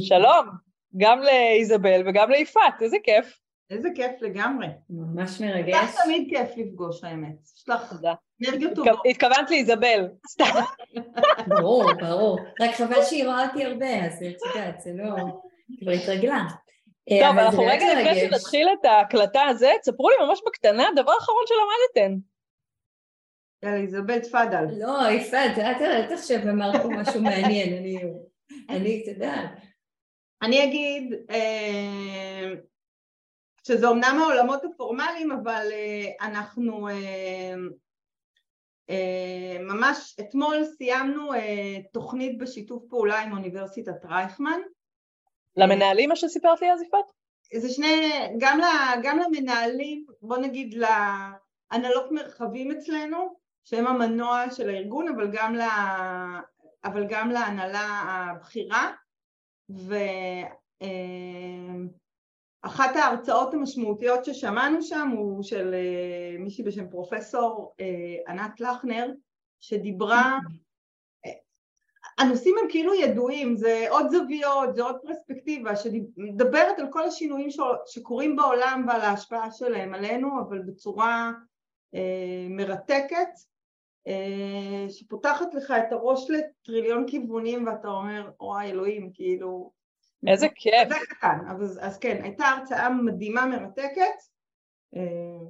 שלום, גם לאיזבל וגם ליפעת, איזה כיף. איזה כיף לגמרי. ממש מרגש. לך תמיד כיף לפגוש האמת. יש לך אנרגיות טובות. התכוונת לאיזבל, סתם. ברור, ברור. רק חבל שהיא רואה אותי הרבה, אז את יודעת, זה לא... כבר התרגלה. אה, טוב, אנחנו רגע לפני שנתחיל את ההקלטה הזה, תספרו לי ממש בקטנה, דבר אחרון שלמדתן. יאללה, איזבל תפאדל. לא, יפעת, אל תחשב, אמרת פה משהו מעניין, אני, את יודעת. אני אגיד אה, שזה אומנם העולמות הפורמליים, אבל אה, אנחנו ממש אתמול סיימנו תוכנית בשיתוף פעולה עם אוניברסיטת רייכמן, למנהלים מה שסיפרת לי אז יפעת? זה שני, גם, ל, גם למנהלים, בוא נגיד להנהלות מרחבים אצלנו, שהם המנוע של הארגון, אבל גם, לה, אבל גם להנהלה הבכירה, ואחת ההרצאות המשמעותיות ששמענו שם הוא של אה, מישהי בשם פרופסור אה, ענת לחנר, שדיברה הנושאים הם כאילו ידועים, זה עוד זוויות, זה עוד פרספקטיבה שמדברת על כל השינויים שקורים בעולם ועל ההשפעה שלהם עלינו, אבל בצורה אה, מרתקת, אה, שפותחת לך את הראש לטריליון כיוונים ואתה אומר, וואי אלוהים, כאילו... איזה כיף. זה קטן, אז, אז כן, הייתה הרצאה מדהימה מרתקת. אה,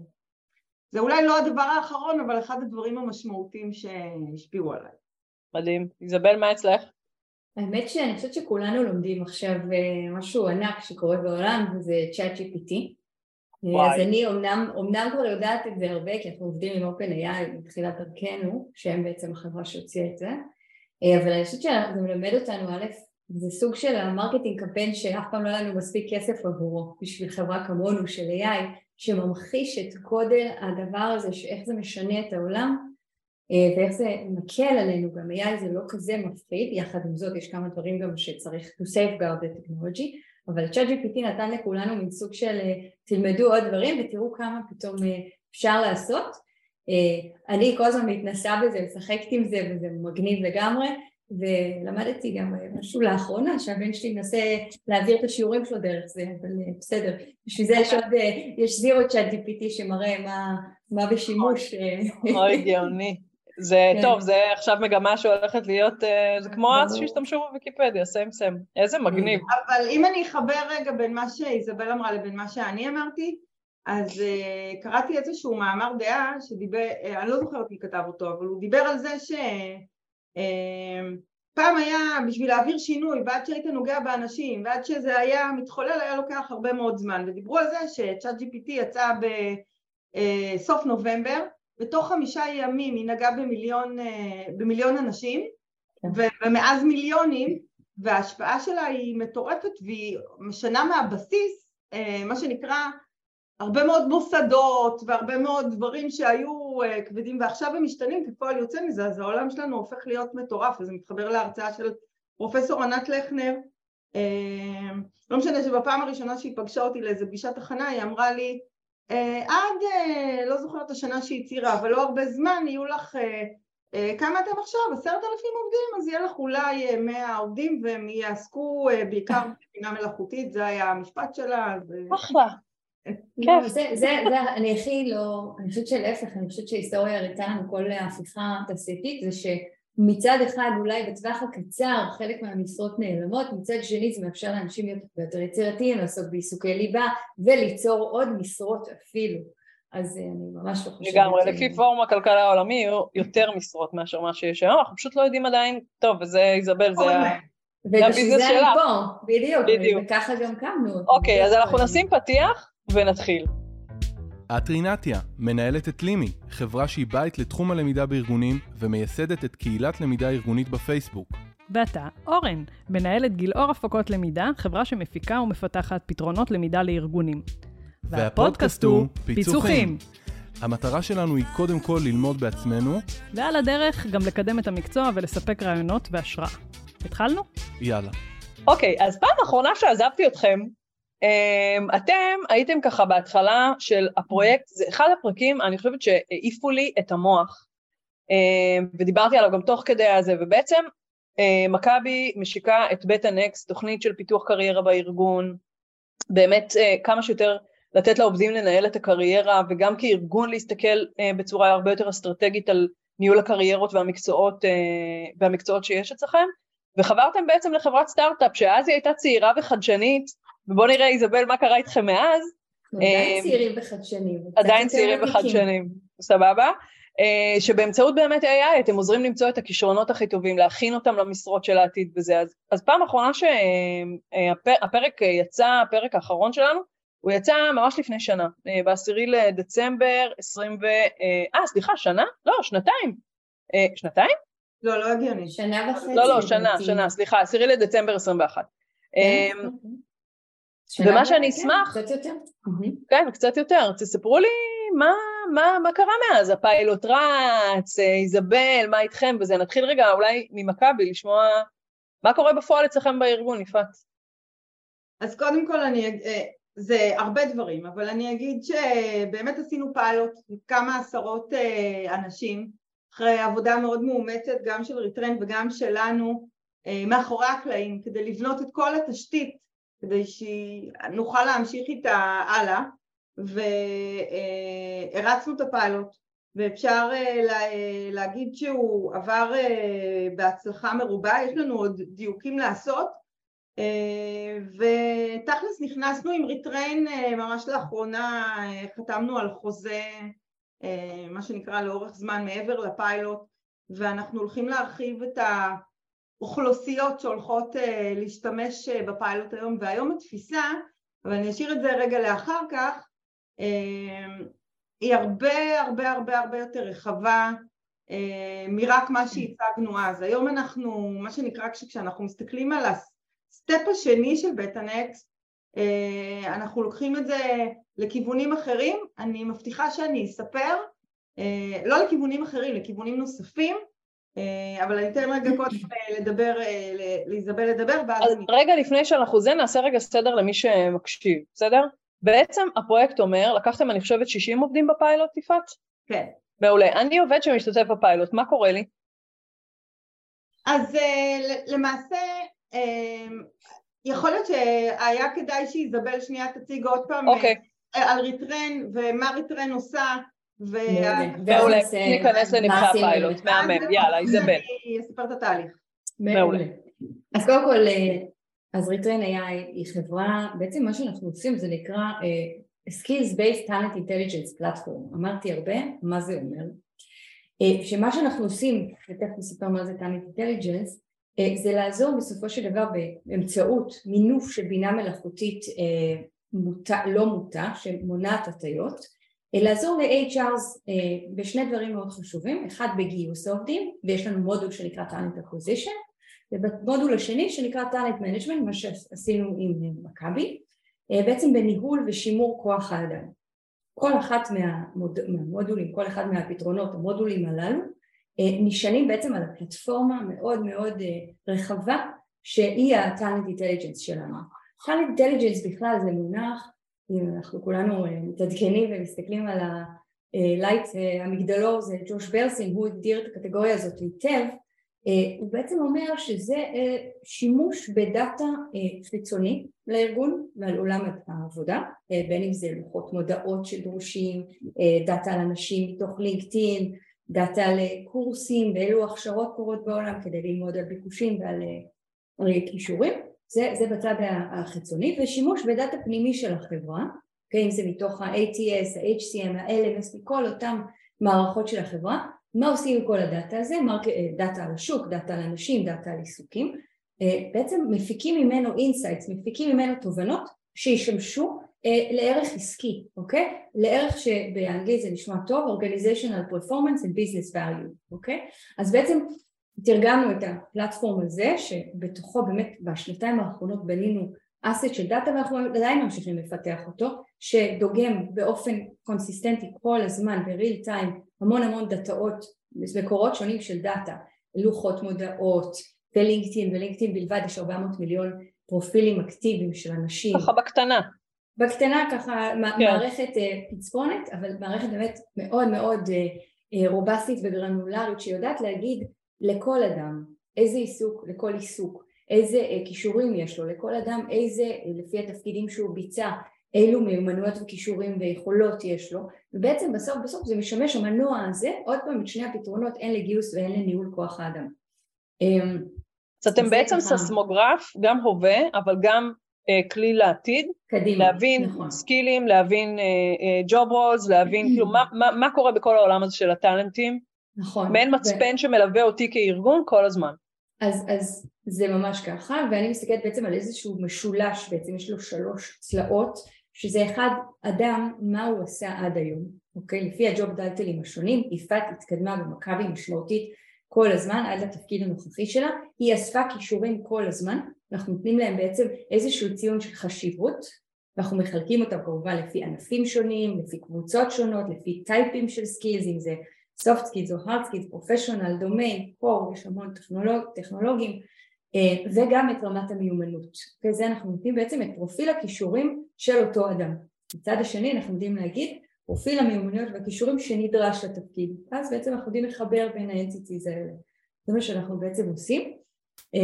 זה אולי לא הדבר האחרון, אבל אחד הדברים המשמעותיים שהשפיעו עליי. מדהים. איזבל, מה אצלך? האמת שאני חושבת שכולנו לומדים עכשיו אה, משהו ענק שקורה בעולם וזה צ'אט GPT. אז אני אומנם, אומנם כבר יודעת את זה הרבה כי אנחנו עובדים עם OpenAI בתחילת דרכנו שהם בעצם החברה שהוציאה את זה. אה, אבל אני חושבת שזה מלמד אותנו א' זה סוג של ה marketing campaign שאף פעם לא היה לנו מספיק כסף עבורו בשביל חברה כמונו של AI שממחיש את גודל הדבר הזה שאיך זה משנה את העולם אה, ואיך זה מקל עלינו. גם AI זה לא כזה מפחיד, יחד עם זאת יש כמה דברים גם שצריך to safeguard the technology, אבל ChatGPT נתן לכולנו מין סוג של אה, תלמדו עוד דברים ותראו כמה פתאום אה, אפשר לעשות. אני כל הזמן מתנסה בזה, משחקת עם זה וזה מגניב לגמרי ולמדתי גם משהו לאחרונה שהבן שלי מנסה להעביר את השיעורים שלו דרך זה, אבל בסדר, בשביל זה יש עוד, יש זירו צ'אט GPT שמראה מה, מה בשימוש. אוי גאוני. זה כן. טוב, זה עכשיו מגמה שהולכת להיות, אה, זה כמו אז שהשתמשו בוויקיפדיה, סיים סיים. איזה מגניב. אבל אם אני אחבר רגע בין מה שאיזבל אמרה לבין מה שאני אמרתי, אז uh, קראתי איזשהו מאמר דעה שדיבר, uh, אני לא זוכרת מי כתב אותו, אבל הוא דיבר על זה שפעם uh, היה בשביל להעביר שינוי ועד שהיית נוגע באנשים ועד שזה היה מתחולל היה לוקח הרבה מאוד זמן ודיברו על זה שצ'אט GPT יצא בסוף נובמבר בתוך חמישה ימים היא נגעה במיליון, אה, במיליון אנשים כן. ומאז מיליונים וההשפעה שלה היא מטורפת והיא משנה מהבסיס אה, מה שנקרא הרבה מאוד מוסדות והרבה מאוד דברים שהיו אה, כבדים ועכשיו הם משתנים כפועל יוצא מזה אז העולם שלנו הופך להיות מטורף וזה מתחבר להרצאה של פרופסור ענת לכנר לא משנה שבפעם הראשונה שהיא פגשה אותי לאיזה פגישת הכנה היא אמרה לי עד, אה, לא זוכרת השנה שהיא ציירה, אבל לא הרבה זמן, יהיו לך, אה, כמה אתם עכשיו? עשרת אלפים עובדים? אז יהיה לך אולי מאה עובדים והם יעסקו בעיקר בחינה מלאכותית, זה היה המשפט שלה. אחלה. לא, זה, זה, זה, אני הכי לא, אני חושבת שלהפך, אני חושבת שההיסטוריה הראתה לנו כל ההפיכה התעשייתית, זה ש... מצד אחד אולי בטווח הקצר חלק מהמשרות נעלמות, מצד שני זה מאפשר לאנשים להיות יותר יצירתיים, לעסוק בעיסוקי ליבה וליצור עוד משרות אפילו. אז אה, אני ממש לא חושבת... לגמרי, לפי פורום הכלכלה העולמי יהיו יותר משרות מאשר מה שיש היום, אנחנו פשוט לא יודעים עדיין, טוב, וזה איזבל, זה הביזנס שלך. בדיוק, בדיוק, וככה גם קמנו. אוקיי, אז אנחנו נשים פתיח ונתחיל. את רינתיה, מנהלת את לימי, חברה שהיא בית לתחום הלמידה בארגונים ומייסדת את קהילת למידה ארגונית בפייסבוק. ואתה, אורן, מנהלת גילאור הפקות למידה, חברה שמפיקה ומפתחת פתרונות למידה לארגונים. והפודקאסט הוא פיצוחים. המטרה שלנו היא קודם כל ללמוד בעצמנו. ועל הדרך גם לקדם את המקצוע ולספק רעיונות והשראה. התחלנו? יאללה. אוקיי, okay, אז פעם אחרונה שעזבתי אתכם, אתם הייתם ככה בהתחלה של הפרויקט, זה אחד הפרקים, אני חושבת שהעיפו לי את המוח, אמ, ודיברתי עליו גם תוך כדי הזה, ובעצם מכבי משיקה את בטה נקסט, תוכנית של פיתוח קריירה בארגון, באמת כמה שיותר לתת לעובדים לנהל את הקריירה וגם כארגון להסתכל בצורה הרבה יותר אסטרטגית על ניהול הקריירות והמקצועות, והמקצועות שיש אצלכם, וחברתם בעצם לחברת סטארט-אפ שאז היא הייתה צעירה וחדשנית, ובואו נראה איזבל מה קרה איתכם מאז. עדיין צעירים וחדשנים. עדיין צעירים וחדשנים, סבבה? אה, שבאמצעות באמת AI אתם עוזרים למצוא את הכישרונות הכי טובים, להכין אותם למשרות של העתיד וזה. אז, אז פעם אחרונה שהפרק יצא, הפרק האחרון שלנו, הוא יצא ממש לפני שנה, אה, בעשירי לדצמבר 20 ו... אה, סליחה, שנה? לא, שנתיים. שנתיים? לא, לא הגיוני. שנה וחצי. לא, לא, שנה, שנה, סליחה, עשירי לדצמבר 21. כן. ומה שאני אשמח... קצת יותר. כן, קצת יותר. תספרו לי מה, מה, מה קרה מאז? הפיילוט רץ, איזבל, מה איתכם וזה? נתחיל רגע אולי ממכבי, לשמוע מה קורה בפועל אצלכם בארגון, יפעת. אז קודם כל אני, אה, זה הרבה דברים, אבל אני אגיד שבאמת עשינו פיילוט, כמה עשרות אה, אנשים, אחרי עבודה מאוד מאומצת גם של ריטריין וגם שלנו, אה, מאחורי הקלעים, כדי לבנות את כל התשתית, כדי שנוכל להמשיך איתה הלאה. והרצנו את הפיילוט ואפשר אה, אה, להגיד שהוא עבר אה, בהצלחה מרובה, יש לנו עוד דיוקים לעשות ותכלס נכנסנו עם ריטריין ממש לאחרונה, חתמנו על חוזה מה שנקרא לאורך זמן מעבר לפיילוט ואנחנו הולכים להרחיב את האוכלוסיות שהולכות להשתמש בפיילוט היום והיום התפיסה, אבל אני אשאיר את זה רגע לאחר כך, אמ, היא הרבה הרבה הרבה הרבה יותר רחבה מרק מה שהצגנו אז. היום אנחנו, מה שנקרא כשאנחנו מסתכלים על ה step השני של ב the next, אמ, אנחנו לוקחים את זה לכיוונים אחרים, אני מבטיחה שאני אספר, לא לכיוונים אחרים, לכיוונים נוספים, אבל אני אתן רגע קודם לדבר, לאיזבל לדבר ואז אני... רגע לפני שאנחנו זה, נעשה רגע סדר למי שמקשיב, בסדר? בעצם הפרויקט אומר, לקחתם אני חושבת 60 עובדים בפיילוט, יפעת? כן. מעולה. אני עובד שמשתתף בפיילוט, מה קורה לי? אז למעשה, יכול להיות שהיה כדאי שאיזבל שנייה תציג עוד פעם okay. אוקיי. על ריטריין ומה ריטריין עושה. מעולה, ניכנס לנבכי הפיילוט, מהמם, יאללה, איזבל. אני אספר את התהליך. מעולה. אז קודם כל אז ריטריין AI היא חברה, בעצם מה שאנחנו עושים זה נקרא uh, Skills Based Talent Intelligence Platform, אמרתי הרבה, מה זה אומר? Uh, שמה שאנחנו עושים, ותכף נספר מה זה Talent Intelligence, זה לעזור בסופו של דבר באמצעות מינוף של בינה מלאכותית מוטה, לא מוטה, שמונעת הטיות, לעזור ל-HRs uh, בשני דברים מאוד חשובים, אחד בגיוס העובדים, ויש לנו מודול שנקרא Talent Acquisition, ובמודול השני שנקרא Talent Management, מה שעשינו עם מכבי, אה, בעצם בניהול ושימור כוח האדם. כל אחת מהמוד... מהמודולים, כל אחד מהפתרונות, המודולים הללו, אה, נשענים בעצם על הפלטפורמה מאוד מאוד אה, רחבה שהיא ה Talent Intelligence שלנו. Talent Intelligence בכלל זה מונח, אם אנחנו כולנו מתעדכנים ומסתכלים על ה light המגדלור זה ג'וש ברסין, הוא הגדיר את הקטגוריה הזאת היטב. אה, הוא בעצם אומר שזה אה, שימוש בדאטה אה, חיצוני לארגון ועל עולם העבודה, בין אם זה לוחות מודעות שדרושים, דאטה על אנשים מתוך לינקדאין, דאטה לקורסים ואילו הכשרות קורות בעולם כדי ללמוד על ביקושים ועל כישורים, זה, זה בצד החיצוני, ושימוש בדאטה פנימי של החברה, כן, אם זה מתוך ה-ATS, ה-HCM, ה-LMS, מכל אותן מערכות של החברה, מה עושים עם כל הדאטה הזה? דאטה על השוק, דאטה על אנשים, דאטה על עיסוקים, אה, בעצם מפיקים ממנו insights, מפיקים ממנו תובנות שישמשו אה, לערך עסקי, אוקיי? לערך שבאנגלית זה נשמע טוב, Organizational Performance and Business Value, אוקיי? אז בעצם תרגמנו את ה platform הזה שבתוכו באמת בשנתיים האחרונות בנינו asset של דאטה ואנחנו עדיין ממשיכים לפתח אותו שדוגם באופן consistent-י כל הזמן ב real time המון המון דאטאות, מקורות שונים של דאטה, לוחות מודעות, ולינקדאין, ולינקדאין בלבד יש 400 מיליון פרופילים אקטיביים של אנשים. ככה בקטנה. בקטנה ככה כן. מערכת uh, פצפונת, אבל מערכת באמת מאוד מאוד uh, רובסטית וגרנולרית שיודעת להגיד לכל אדם איזה עיסוק לכל עיסוק, איזה כישורים יש לו, לכל אדם איזה, לפי התפקידים שהוא ביצע, אילו מיומנויות וכישורים ויכולות יש לו ובעצם בסוף בסוף זה משמש המנוע הזה עוד פעם את שני הפתרונות הן לגיוס והן לניהול כוח האדם. אמ, אז אתם בעצם ססמוגרף, גם הווה אבל גם uh, כלי לעתיד, קדימה, להבין נכון. סקילים, להבין ג'וב uh, רולס, להבין כאילו מה, מה, מה קורה בכל העולם הזה של הטאלנטים, נכון, מעין מצפן ו... שמלווה אותי כארגון כל הזמן. אז, אז זה ממש ככה ואני מסתכלת בעצם על איזשהו משולש בעצם יש לו שלוש צלעות שזה אחד אדם מה הוא עשה עד היום אוקיי לפי ה job title-ים השונים יפעת התקדמה במכבי משמעותית כל הזמן עד לתפקיד הנוכחי שלה היא אספה כישורים כל הזמן אנחנו נותנים להם בעצם איזשהו ציון של חשיבות ואנחנו מחלקים אותם כמובן לפי ענפים שונים, לפי קבוצות שונות, לפי type-ים של skills אם זה soft skills או hard skills, professional, domain, core, יש המון טכנולוג, טכנולוגים אה, וגם את רמת המיומנות. וזה אנחנו נותנים בעצם את פרופיל הכישורים של אותו אדם. מצד השני אנחנו יודעים להגיד פרופיל המיומנויות והכישורים שנדרש לתפקיד. אז בעצם אנחנו יודעים לחבר בין האנטיטיז האלה. זה מה שאנחנו בעצם עושים. אה,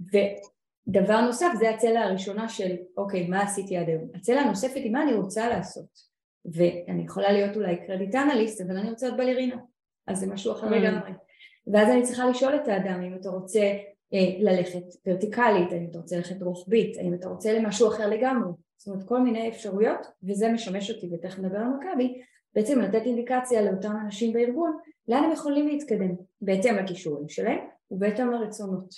ודבר נוסף זה הצלע הראשונה של אוקיי מה עשיתי עד היום. הצלע הנוספת היא מה אני רוצה לעשות. ואני יכולה להיות אולי קרדיט אנליסט אבל אני רוצה להיות בלרינה. אז זה משהו אחר mm. לגמרי. ואז אני צריכה לשאול את האדם אם אתה רוצה אה, ללכת ורטיקלית, האם אתה רוצה ללכת רוחבית, האם אתה רוצה למשהו אחר לגמרי, זאת אומרת כל מיני אפשרויות וזה משמש אותי ותכף נדבר על מכבי בעצם לתת אינדיקציה לאותם אנשים בארגון לאן הם יכולים להתקדם בהתאם לכישורים שלהם ובהתאם לרצונות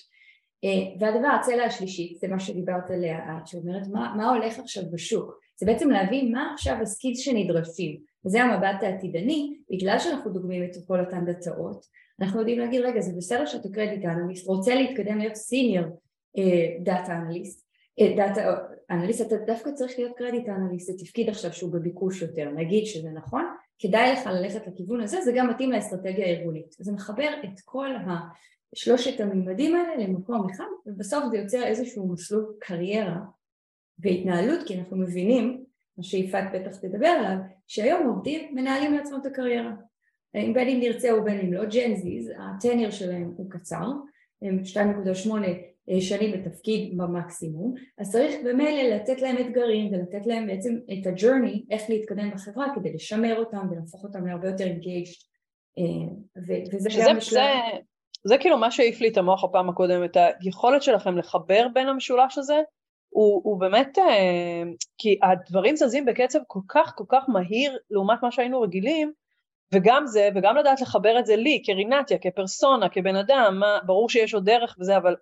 אה, והדבר הצלע השלישית זה מה שדיברת עליה את שאומרת מה, מה הולך עכשיו בשוק זה בעצם להבין מה עכשיו הסקיץ שנדרשים וזה המבט העתידני בגלל שאנחנו דוגמים את כל אותן דאטאות אנחנו יודעים להגיד רגע זה בסדר שאתה credit analyst רוצה להתקדם להיות senior data analyst? data analyst אתה דווקא צריך להיות credit analyst זה תפקיד עכשיו שהוא בביקוש יותר. נגיד שזה נכון כדאי לך ללכת לכיוון הזה זה גם מתאים לאסטרטגיה הארגונית. זה מחבר את כל שלושת הממדים האלה למקום אחד ובסוף זה יוצר איזשהו מסלול קריירה והתנהלות כי אנחנו מבינים מה שיפעת בטח תדבר עליו שהיום עובדים מנהלים לעצמם את הקריירה. בין אם נרצה או בין אם לא. Gen Zs ה tenure שלהם הוא קצר. הם 2.8 אה, שנים בתפקיד במקסימום. אז צריך במילא לתת להם אתגרים ולתת להם בעצם את ה journey איך להתקדם בחברה כדי לשמר אותם ולהפוך אותם להרבה יותר engaged אה, וזה גם בשלב... זה, זה כאילו מה שהעיף לי את המוח הפעם הקודמת היכולת שלכם לחבר בין המשולש הזה הוא, הוא באמת, אה, כי הדברים זזים בקצב כל כך כל כך מהיר לעומת מה שהיינו רגילים, וגם זה, וגם לדעת לחבר את זה לי, כרינתיה, כפרסונה, כבן אדם, מה, ברור שיש עוד דרך וזה, אבל...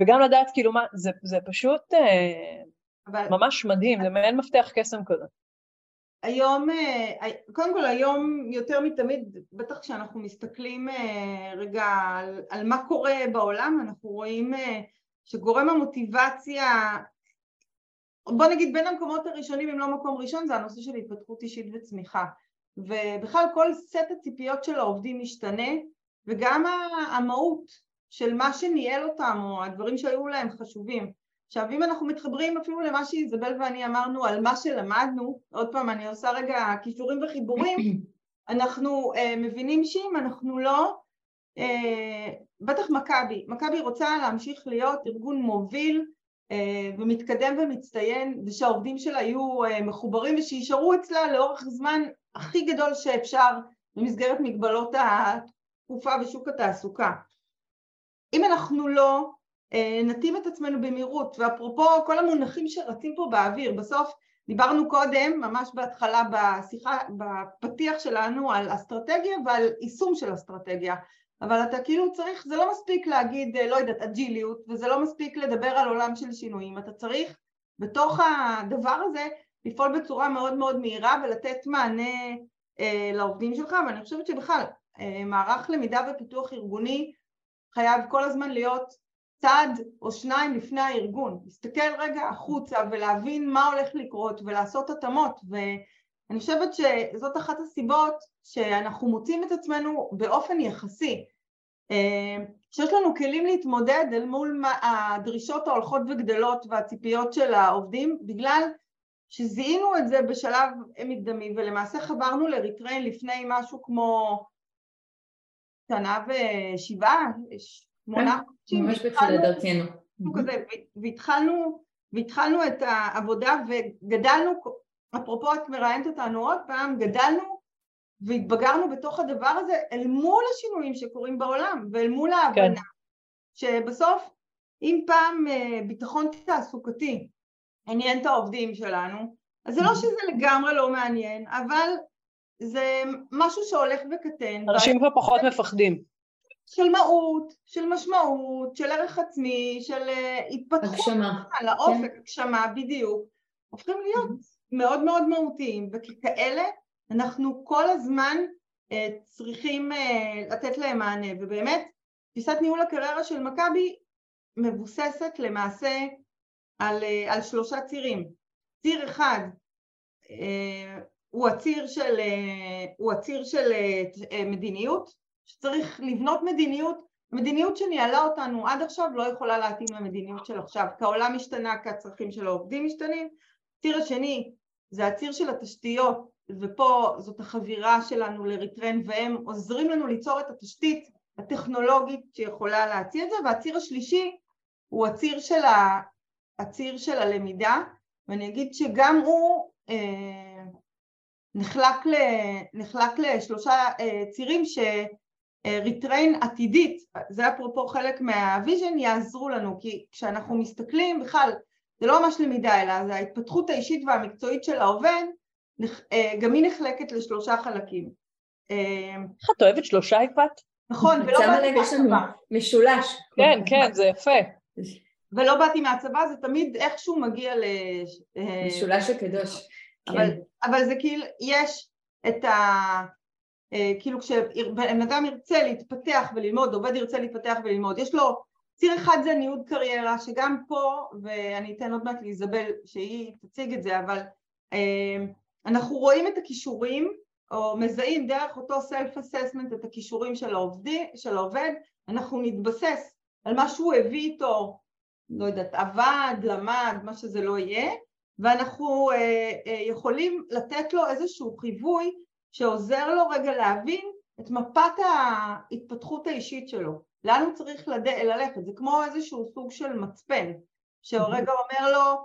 וגם לדעת כאילו מה, זה, זה פשוט אה, אבל... ממש מדהים, זה מעין מפתח קסם כזה. היום, אה, קודם כל היום יותר מתמיד, בטח כשאנחנו מסתכלים רגע על, על מה קורה בעולם, אנחנו רואים שגורם המוטיבציה בוא נגיד בין המקומות הראשונים אם לא מקום ראשון זה הנושא של התפתחות אישית וצמיחה. ובכלל כל סט הציפיות של העובדים משתנה וגם המהות של מה שניהל אותם או הדברים שהיו להם חשובים. עכשיו אם אנחנו מתחברים אפילו למה שאיזבל ואני אמרנו על מה שלמדנו עוד פעם אני עושה רגע כישורים וחיבורים אנחנו uh, מבינים שאם אנחנו לא uh, בטח מכבי, מכבי רוצה להמשיך להיות ארגון מוביל ומתקדם ומצטיין ושהעובדים שלה יהיו אה, מחוברים ושישארו אצלה לאורך זמן הכי גדול שאפשר במסגרת מגבלות התקופה ושוק התעסוקה. אם אנחנו לא אה, נתאים את עצמנו במהירות ואפרופו כל המונחים שרצים פה באוויר בסוף דיברנו קודם ממש בהתחלה בשיחה בפתיח שלנו על אסטרטגיה ועל יישום של אסטרטגיה אבל אתה כאילו צריך, זה לא מספיק להגיד, לא יודעת, אג'יליות, וזה לא מספיק לדבר על עולם של שינויים, אתה צריך בתוך הדבר הזה לפעול בצורה מאוד מאוד מהירה ולתת מענה אה, לעובדים שלך, ואני חושבת שבכלל אה, מערך למידה ופיתוח ארגוני חייב כל הזמן להיות צעד או שניים לפני הארגון, להסתכל רגע החוצה ולהבין מה הולך לקרות ולעשות התאמות ואני חושבת שזאת אחת הסיבות שאנחנו מוצאים את עצמנו באופן יחסי אה, שיש לנו כלים להתמודד אל מול הדרישות ההולכות וגדלות והציפיות של העובדים בגלל שזיהינו את זה בשלב מקדמי ולמעשה חברנו לריטריין לפני משהו כמו שנה ושבעה, שמונה חודשים. ממש בתחילת דרכנו. והתחלנו, והתחלנו את העבודה וגדלנו, אפרופו את מראיינת אותנו עוד פעם, גדלנו והתבגרנו בתוך הדבר הזה אל מול השינויים שקורים בעולם ואל מול ההבנה כן. שבסוף אם פעם אה, ביטחון תעסוקתי עניין את העובדים שלנו, אז זה לא שזה לגמרי לא מעניין, אבל זה משהו שהולך וקטן. אנשים כבר פחות מפחדים. של מהות, של משמעות, של ערך עצמי, של אה, התפתחות. הגשמה. על האופק, כן. הגשמה, בדיוק. הופכים להיות מאוד מאוד מהותיים, וככאלה אנחנו כל הזמן uh, צריכים uh, לתת להם מענה, ובאמת תפיסת ניהול הקריירה של מכבי מבוססת למעשה על, uh, על שלושה צירים. ציר אחד הוא הציר של, הוא הציר של מדיניות, שצריך לבנות מדיניות, מדיניות שניהלה אותנו עד עכשיו לא יכולה להתאים למדיניות של עכשיו, כי העולם משתנה, כי הצרכים של העובדים משתנים. הציר השני זה הציר של התשתיות, ופה זאת החבירה שלנו ל Retrain והם עוזרים לנו ליצור את התשתית הטכנולוגית שיכולה להציע את זה, והציר השלישי הוא הציר של, ה... הציר של הלמידה, ואני אגיד שגם הוא אה, נחלק, ל... נחלק לשלושה אה, צירים ש... Retrain עתידית, זה אפרופו חלק מה vision, יעזרו לנו, כי כשאנחנו מסתכלים בכלל, זה לא ממש למידה אלא זה ההתפתחות האישית והמקצועית של העובד, אה, גם היא נחלקת לשלושה חלקים. אה, איך את אוהבת שלושה יפעת? נכון, ולא באתי מהצבא. משולש. כן, כן, זה יפה. ולא באתי מהצבא, זה תמיד איכשהו מגיע ל... אה, משולש הקדוש. אבל, כן. אבל זה כאילו, יש את ה... כאילו כשבן אדם ירצה להתפתח וללמוד, עובד ירצה להתפתח וללמוד, יש לו ציר אחד זה ניוד קריירה, שגם פה, ואני אתן עוד מעט לאיזבל שהיא תציג את זה, אבל אה, אנחנו רואים את הכישורים, או מזהים דרך אותו סלף אססמנט את הכישורים של, העובדי, של העובד, אנחנו נתבסס על מה שהוא הביא איתו, לא יודעת, עבד, למד, מה שזה לא יהיה, ואנחנו אה, אה, יכולים לתת לו איזשהו חיווי שעוזר לו רגע להבין את מפת ההתפתחות האישית שלו, לאן הוא צריך לד... ללכת, זה כמו איזשהו סוג של מצפן, שהרגע אומר לו,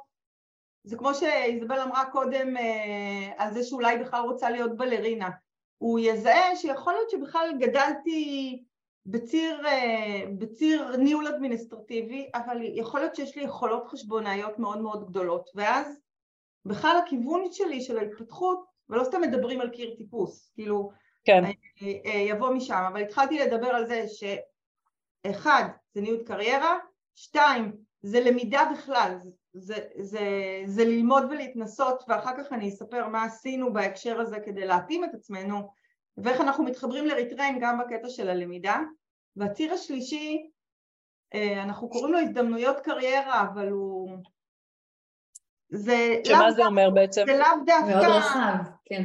זה כמו שאיזבל אמרה קודם אה, על זה שאולי בכלל רוצה להיות בלרינה, הוא יזהה שיכול להיות שבכלל גדלתי בציר, אה, בציר ניהול אדמיניסטרטיבי, אבל יכול להיות שיש לי יכולות חשבונאיות מאוד מאוד גדולות, ואז בכלל הכיוון שלי של ההתפתחות ולא סתם מדברים על קיר טיפוס, כאילו כן. אה, אה, יבוא משם, אבל התחלתי לדבר על זה שאחד זה ניוד קריירה, שתיים זה למידה בכלל, זה, זה, זה ללמוד ולהתנסות ואחר כך אני אספר מה עשינו בהקשר הזה כדי להתאים את עצמנו ואיך אנחנו מתחברים לריטריין גם בקטע של הלמידה והציר השלישי אה, אנחנו קוראים לו הזדמנויות קריירה אבל הוא זה שמה זה אומר בעצם? זה לאו דווקא... מאוד רחב, כן.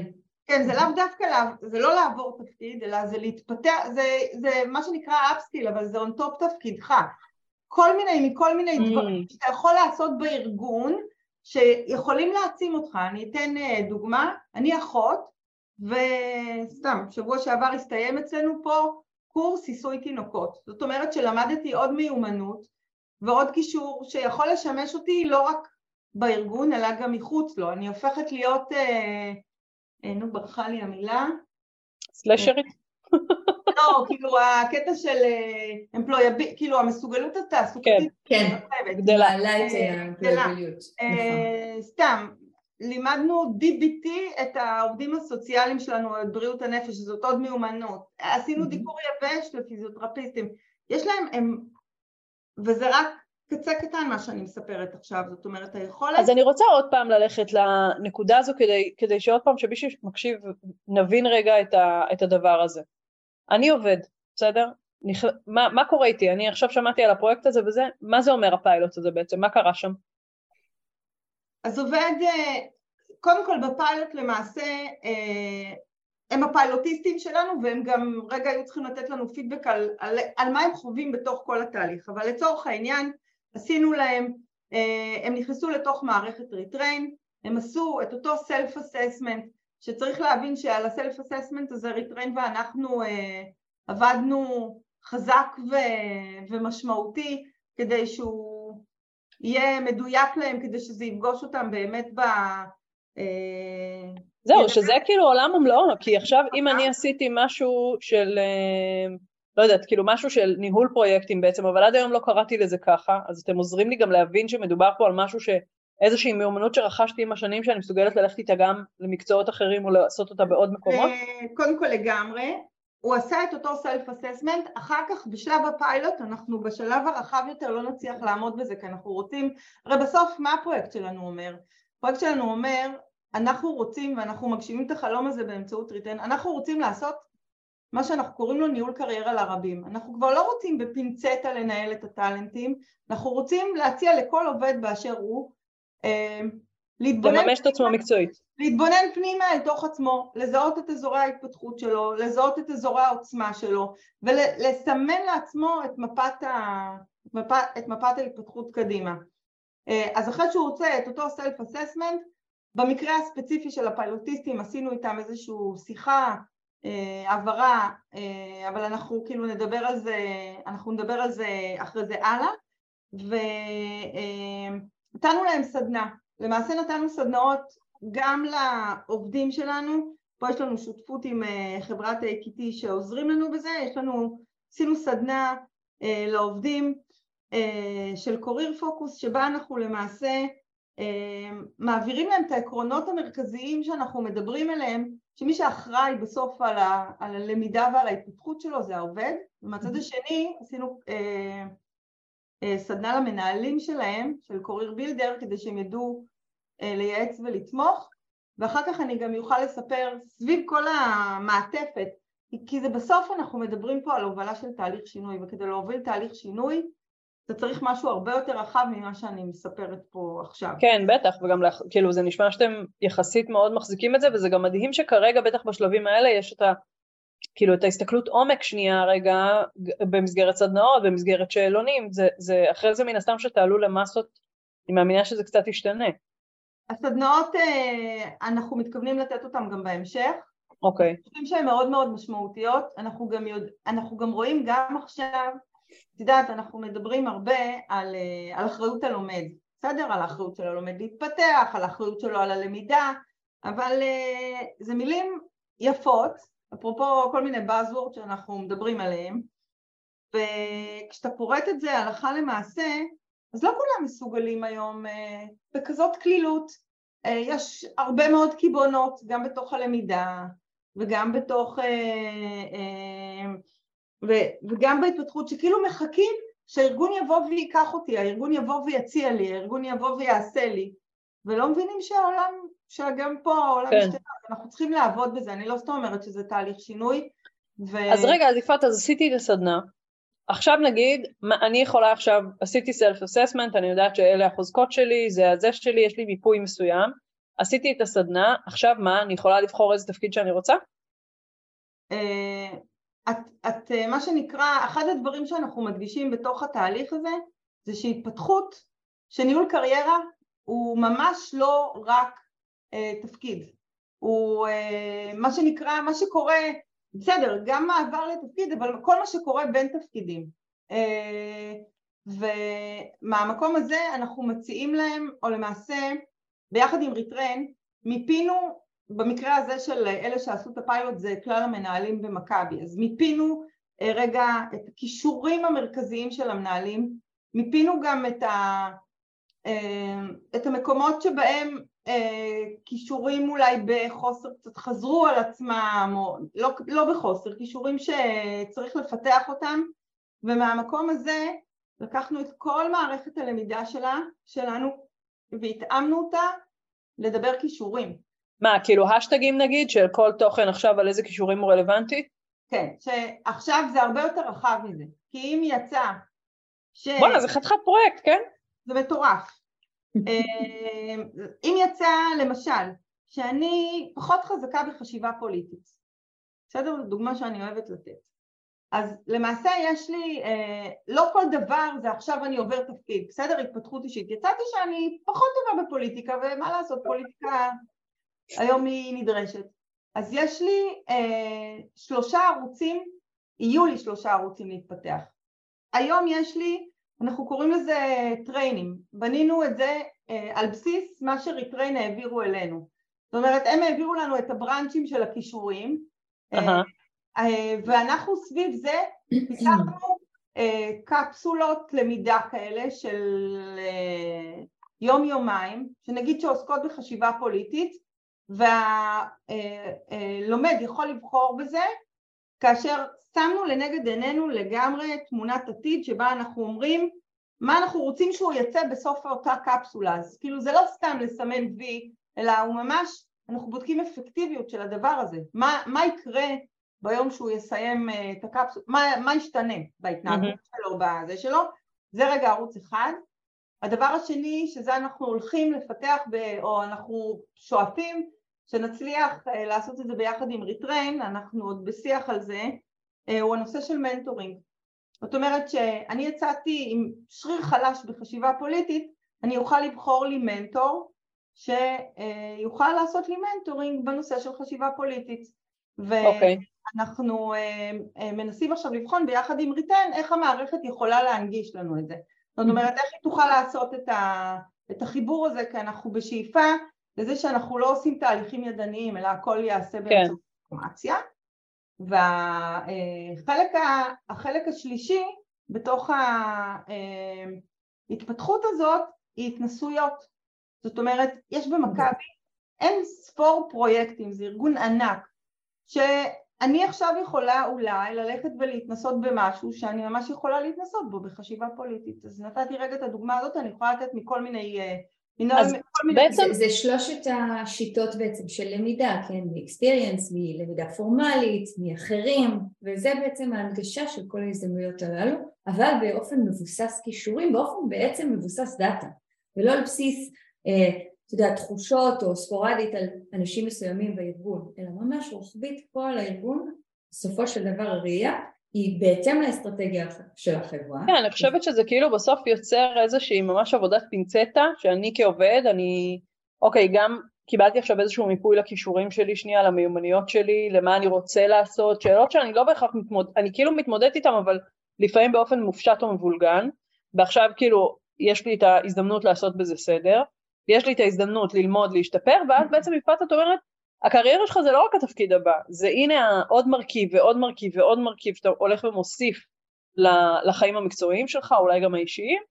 כן, זה לאו דווקא, זה לא לעבור תפקיד, אלא זה להתפתח, זה, זה מה שנקרא אפסקיל, אבל זה on top תפקידך. כל מיני, מכל מיני mm. דברים שאתה יכול לעשות בארגון, שיכולים להעצים אותך. אני אתן אה, דוגמה, אני אחות, וסתם, שבוע שעבר הסתיים אצלנו פה קורס עיסוי תינוקות. זאת אומרת שלמדתי עוד מיומנות ועוד קישור שיכול לשמש אותי לא רק בארגון אלא גם מחוץ לו, אני הופכת להיות, אה, נו ברחה לי המילה. סלשרית? לא, כאילו הקטע של אמפלויאבי, אה, כאילו המסוגלות התעסוקתית. כן, כן, גדלה. גדלה. נכון. סתם, לימדנו DBT את העובדים הסוציאליים שלנו, את בריאות הנפש, זאת עוד מיומנות. עשינו דיקור יבש לפיזיותרפיסטים. יש להם, הם, וזה רק קצה קטן מה שאני מספרת עכשיו, זאת אומרת היכולת... אז אני רוצה עוד פעם ללכת לנקודה הזו כדי, כדי שעוד פעם שמי שמקשיב נבין רגע את, ה, את הדבר הזה. אני עובד, בסדר? נכ... מה, מה קורה איתי? אני עכשיו שמעתי על הפרויקט הזה וזה, מה זה אומר הפיילוט הזה בעצם? מה קרה שם? אז עובד, אה, קודם כל בפיילוט למעשה אה, הם הפיילוטיסטים שלנו והם גם רגע היו צריכים לתת לנו פידבק על, על, על מה הם חווים בתוך כל התהליך, אבל לצורך העניין עשינו להם, אה, הם נכנסו לתוך מערכת Retrain, הם עשו את אותו self assessment שצריך להבין שעל ה self assessment הזה Retrain ואנחנו אה, עבדנו חזק ו- ומשמעותי כדי שהוא יהיה מדויק להם, כדי שזה יפגוש אותם באמת ב... אה, זהו, שזה כאילו עולם ומלואו, כי עכשיו אם אני עשיתי משהו של, לא יודעת, כאילו משהו של ניהול פרויקטים בעצם, אבל עד היום לא קראתי לזה ככה, אז אתם עוזרים לי גם להבין שמדובר פה על משהו ש... איזושהי מיומנות שרכשתי עם השנים שאני מסוגלת ללכת איתה גם למקצועות אחרים או לעשות אותה בעוד מקומות? אה, קודם כל לגמרי, הוא עשה את אותו סלף אססמנט, אחר כך בשלב הפיילוט אנחנו בשלב הרחב יותר לא נצליח לעמוד בזה כי אנחנו רוצים, הרי בסוף מה הפרויקט שלנו אומר? הפרויקט שלנו אומר אנחנו רוצים ואנחנו מגשימים את החלום הזה באמצעות ריטן, אנחנו רוצים לעשות מה שאנחנו קוראים לו ניהול קריירה לרבים, אנחנו כבר לא רוצים בפינצטה לנהל את הטאלנטים, אנחנו רוצים להציע לכל עובד באשר הוא אה, להתבונן, לממש את עצמו מקצועית. להתבונן פנימה אל תוך עצמו, לזהות את אזורי ההתפתחות שלו, לזהות את אזורי העוצמה שלו ולסמן לעצמו את מפת, ה... מפת, את מפת ההתפתחות קדימה. אה, אז אחרי שהוא רוצה את אותו סלף אססמנט, במקרה הספציפי של הפיילוטיסטים עשינו איתם איזושהי שיחה, אה, הבהרה, אבל אנחנו כאילו נדבר על זה, אנחנו נדבר על זה אחרי זה הלאה, ונתנו להם סדנה. למעשה נתנו סדנאות גם לעובדים שלנו, פה יש לנו שותפות עם אה, חברת AKT שעוזרים לנו בזה, יש לנו, עשינו סדנה אה, לעובדים אה, של קוריר פוקוס שבה אנחנו למעשה מעבירים להם את העקרונות המרכזיים שאנחנו מדברים עליהם, שמי שאחראי בסוף על, ה, על הלמידה ועל ההתפתחות שלו זה העובד, ומהצד השני עשינו סדנה למנהלים שלהם, של קוריר בילדר, כדי שהם ידעו אה, לייעץ ולתמוך, ואחר כך אני גם אוכל לספר סביב כל המעטפת, כי זה בסוף אנחנו מדברים פה על הובלה של תהליך שינוי, וכדי להוביל תהליך שינוי אתה צריך משהו הרבה יותר רחב ממה שאני מספרת פה עכשיו. כן, בטח, וגם כאילו זה נשמע שאתם יחסית מאוד מחזיקים את זה, וזה גם מדהים שכרגע, בטח בשלבים האלה, יש את ה... כאילו את ההסתכלות עומק שנייה רגע במסגרת סדנאות, במסגרת שאלונים, זה, זה אחרי זה מן הסתם שתעלו למסות, אני מאמינה שזה קצת ישתנה. הסדנאות אה, אנחנו מתכוונים לתת אותן גם בהמשך. אוקיי. Okay. חושבים שהן מאוד מאוד משמעותיות, אנחנו גם, יודע, אנחנו גם רואים גם עכשיו, את יודעת, אנחנו מדברים הרבה על, אה, על אחריות הלומד, בסדר? על האחריות של הלומד להתפתח, על האחריות שלו על הלמידה, אבל אה, זה מילים יפות, אפרופו כל מיני buzzwords שאנחנו מדברים עליהם, וכשאתה פורט את זה הלכה למעשה, אז לא כולם מסוגלים היום אה, בכזאת קלילות, אה, יש הרבה מאוד קיבעונות גם בתוך הלמידה וגם בתוך, אה, וגם בהתפתחות שכאילו מחכים שהארגון יבוא ויקח אותי, הארגון יבוא ויציע לי, הארגון יבוא ויעשה לי ולא מבינים שהעולם, שגם פה העולם כן. משתנה, אנחנו צריכים לעבוד בזה, אני לא סתם אומרת שזה תהליך שינוי ו... אז רגע, אז יפעת, אז עשיתי את הסדנה עכשיו נגיד, אני יכולה עכשיו, עשיתי סלף אססמנט, אני יודעת שאלה החוזקות שלי, זה הזה שלי, יש לי מיפוי מסוים, עשיתי את הסדנה, עכשיו מה, אני יכולה לבחור איזה תפקיד שאני רוצה? אה, את, את, אה, מה שנקרא, אחד הדברים שאנחנו מדגישים בתוך התהליך הזה, זה שהתפתחות, שניהול קריירה הוא ממש לא רק אה, תפקיד, הוא אה, מה שנקרא, מה שקורה בסדר, גם מעבר לתפקיד, אבל כל מה שקורה בין תפקידים. אה, ומהמקום הזה אנחנו מציעים להם, או למעשה ביחד עם ריטרן, מיפינו, במקרה הזה של אלה שעשו את הפיילוט זה כלל המנהלים במכבי, אז מיפינו אה, רגע את הכישורים המרכזיים של המנהלים, מיפינו גם את, ה, אה, את המקומות שבהם אה, כישורים אולי בחוסר קצת חזרו על עצמם, או לא, לא בחוסר, כישורים שצריך לפתח אותם, ומהמקום הזה לקחנו את כל מערכת הלמידה שלה, שלנו, והתאמנו אותה לדבר כישורים. מה, כאילו השטגים נגיד, של כל תוכן עכשיו על איזה כישורים הוא רלוונטי? כן, שעכשיו זה הרבה יותר רחב מזה, כי אם יצא ש... בואנה, זה חתיכת פרויקט, כן? זה מטורף. אמ, אם יצא למשל שאני פחות חזקה בחשיבה פוליטית, בסדר? זו דוגמה שאני אוהבת לתת. אז למעשה יש לי, אה, לא כל דבר זה עכשיו אני עובר תפקיד, בסדר? התפתחות אישית. יצאתי שאני פחות טובה בפוליטיקה, ומה לעשות, פוליטיקה היום היא נדרשת. אז יש לי אה, שלושה ערוצים יהיו לי שלושה ערוצים להתפתח. היום יש לי, אנחנו קוראים לזה טריינים, בנינו את זה אה, על בסיס מה שריטריין העבירו אלינו. זאת אומרת, הם העבירו לנו את הבראנצ'ים של הכישורים, uh-huh. ואנחנו סביב זה פיתחנו קפסולות למידה כאלה של יום-יומיים, שנגיד שעוסקות בחשיבה פוליטית, והלומד יכול לבחור בזה כאשר שמנו לנגד עינינו לגמרי תמונת עתיד שבה אנחנו אומרים מה אנחנו רוצים שהוא יצא בסוף אותה קפסולה, אז כאילו זה לא סתם לסמן וי, אלא הוא ממש, אנחנו בודקים אפקטיביות של הדבר הזה, מה, מה יקרה ביום שהוא יסיים אה, את הקפסולה, מה, מה ישתנה בהתנהגות mm-hmm. שלו, בזה שלו, זה רגע ערוץ אחד. הדבר השני שזה אנחנו הולכים לפתח ב, או אנחנו שואפים שנצליח אה, לעשות את זה ביחד עם Retrain, אנחנו עוד בשיח על זה, אה, הוא הנושא של mentoring. זאת אומרת שאני יצאתי עם שריר חלש בחשיבה פוליטית, אני אוכל לבחור לי מנטור שיוכל לעשות לי mentoring בנושא של חשיבה פוליטית. אוקיי. ואנחנו okay. מנסים עכשיו לבחון ביחד עם Retrain איך המערכת יכולה להנגיש לנו את זה. זאת אומרת איך היא תוכל לעשות את, ה, את החיבור הזה כי אנחנו בשאיפה לזה שאנחנו לא עושים תהליכים ידניים אלא הכל ייעשה כן. באמצעות אינפורמציה. והחלק השלישי בתוך ההתפתחות הזאת היא התנסויות. זאת אומרת יש במכבי אין ספור פרויקטים זה ארגון ענק שאני עכשיו יכולה אולי ללכת ולהתנסות במשהו שאני ממש יכולה להתנסות בו בחשיבה פוליטית. אז נתתי רגע את הדוגמה הזאת אני יכולה לתת מכל מיני אה, אז בעצם זה, זה שלושת השיטות בעצם של למידה, כן, מ-experience, מלמידה פורמלית, מאחרים, וזה בעצם ההנגשה של כל ההזדמנויות הללו, אבל באופן מבוסס כישורים, באופן בעצם מבוסס דאטה, ולא על בסיס, אה, אתה יודע, תחושות או ספורדית על אנשים מסוימים בארגון, אלא ממש רוחבית כל הארגון, בסופו של דבר הראייה היא בהתאם לאסטרטגיה של החברה. כן, אני חושבת שזה כאילו בסוף יוצר איזושהי ממש עבודת פינצטה, שאני כעובד, אני, אוקיי, גם קיבלתי עכשיו איזשהו מיפוי לכישורים שלי שנייה, למיומנויות שלי, למה אני רוצה לעשות, שאלות שאני לא בהכרח מתמודד, אני כאילו מתמודדת איתן, אבל לפעמים באופן מופשט או מבולגן, ועכשיו כאילו יש לי את ההזדמנות לעשות בזה סדר, יש לי את ההזדמנות ללמוד, להשתפר, ואז בעצם מפאת את אומרת, הקריירה שלך זה לא רק התפקיד הבא, זה הנה עוד מרכיב ועוד מרכיב ועוד מרכיב שאתה הולך ומוסיף לחיים המקצועיים שלך, אולי גם האישיים,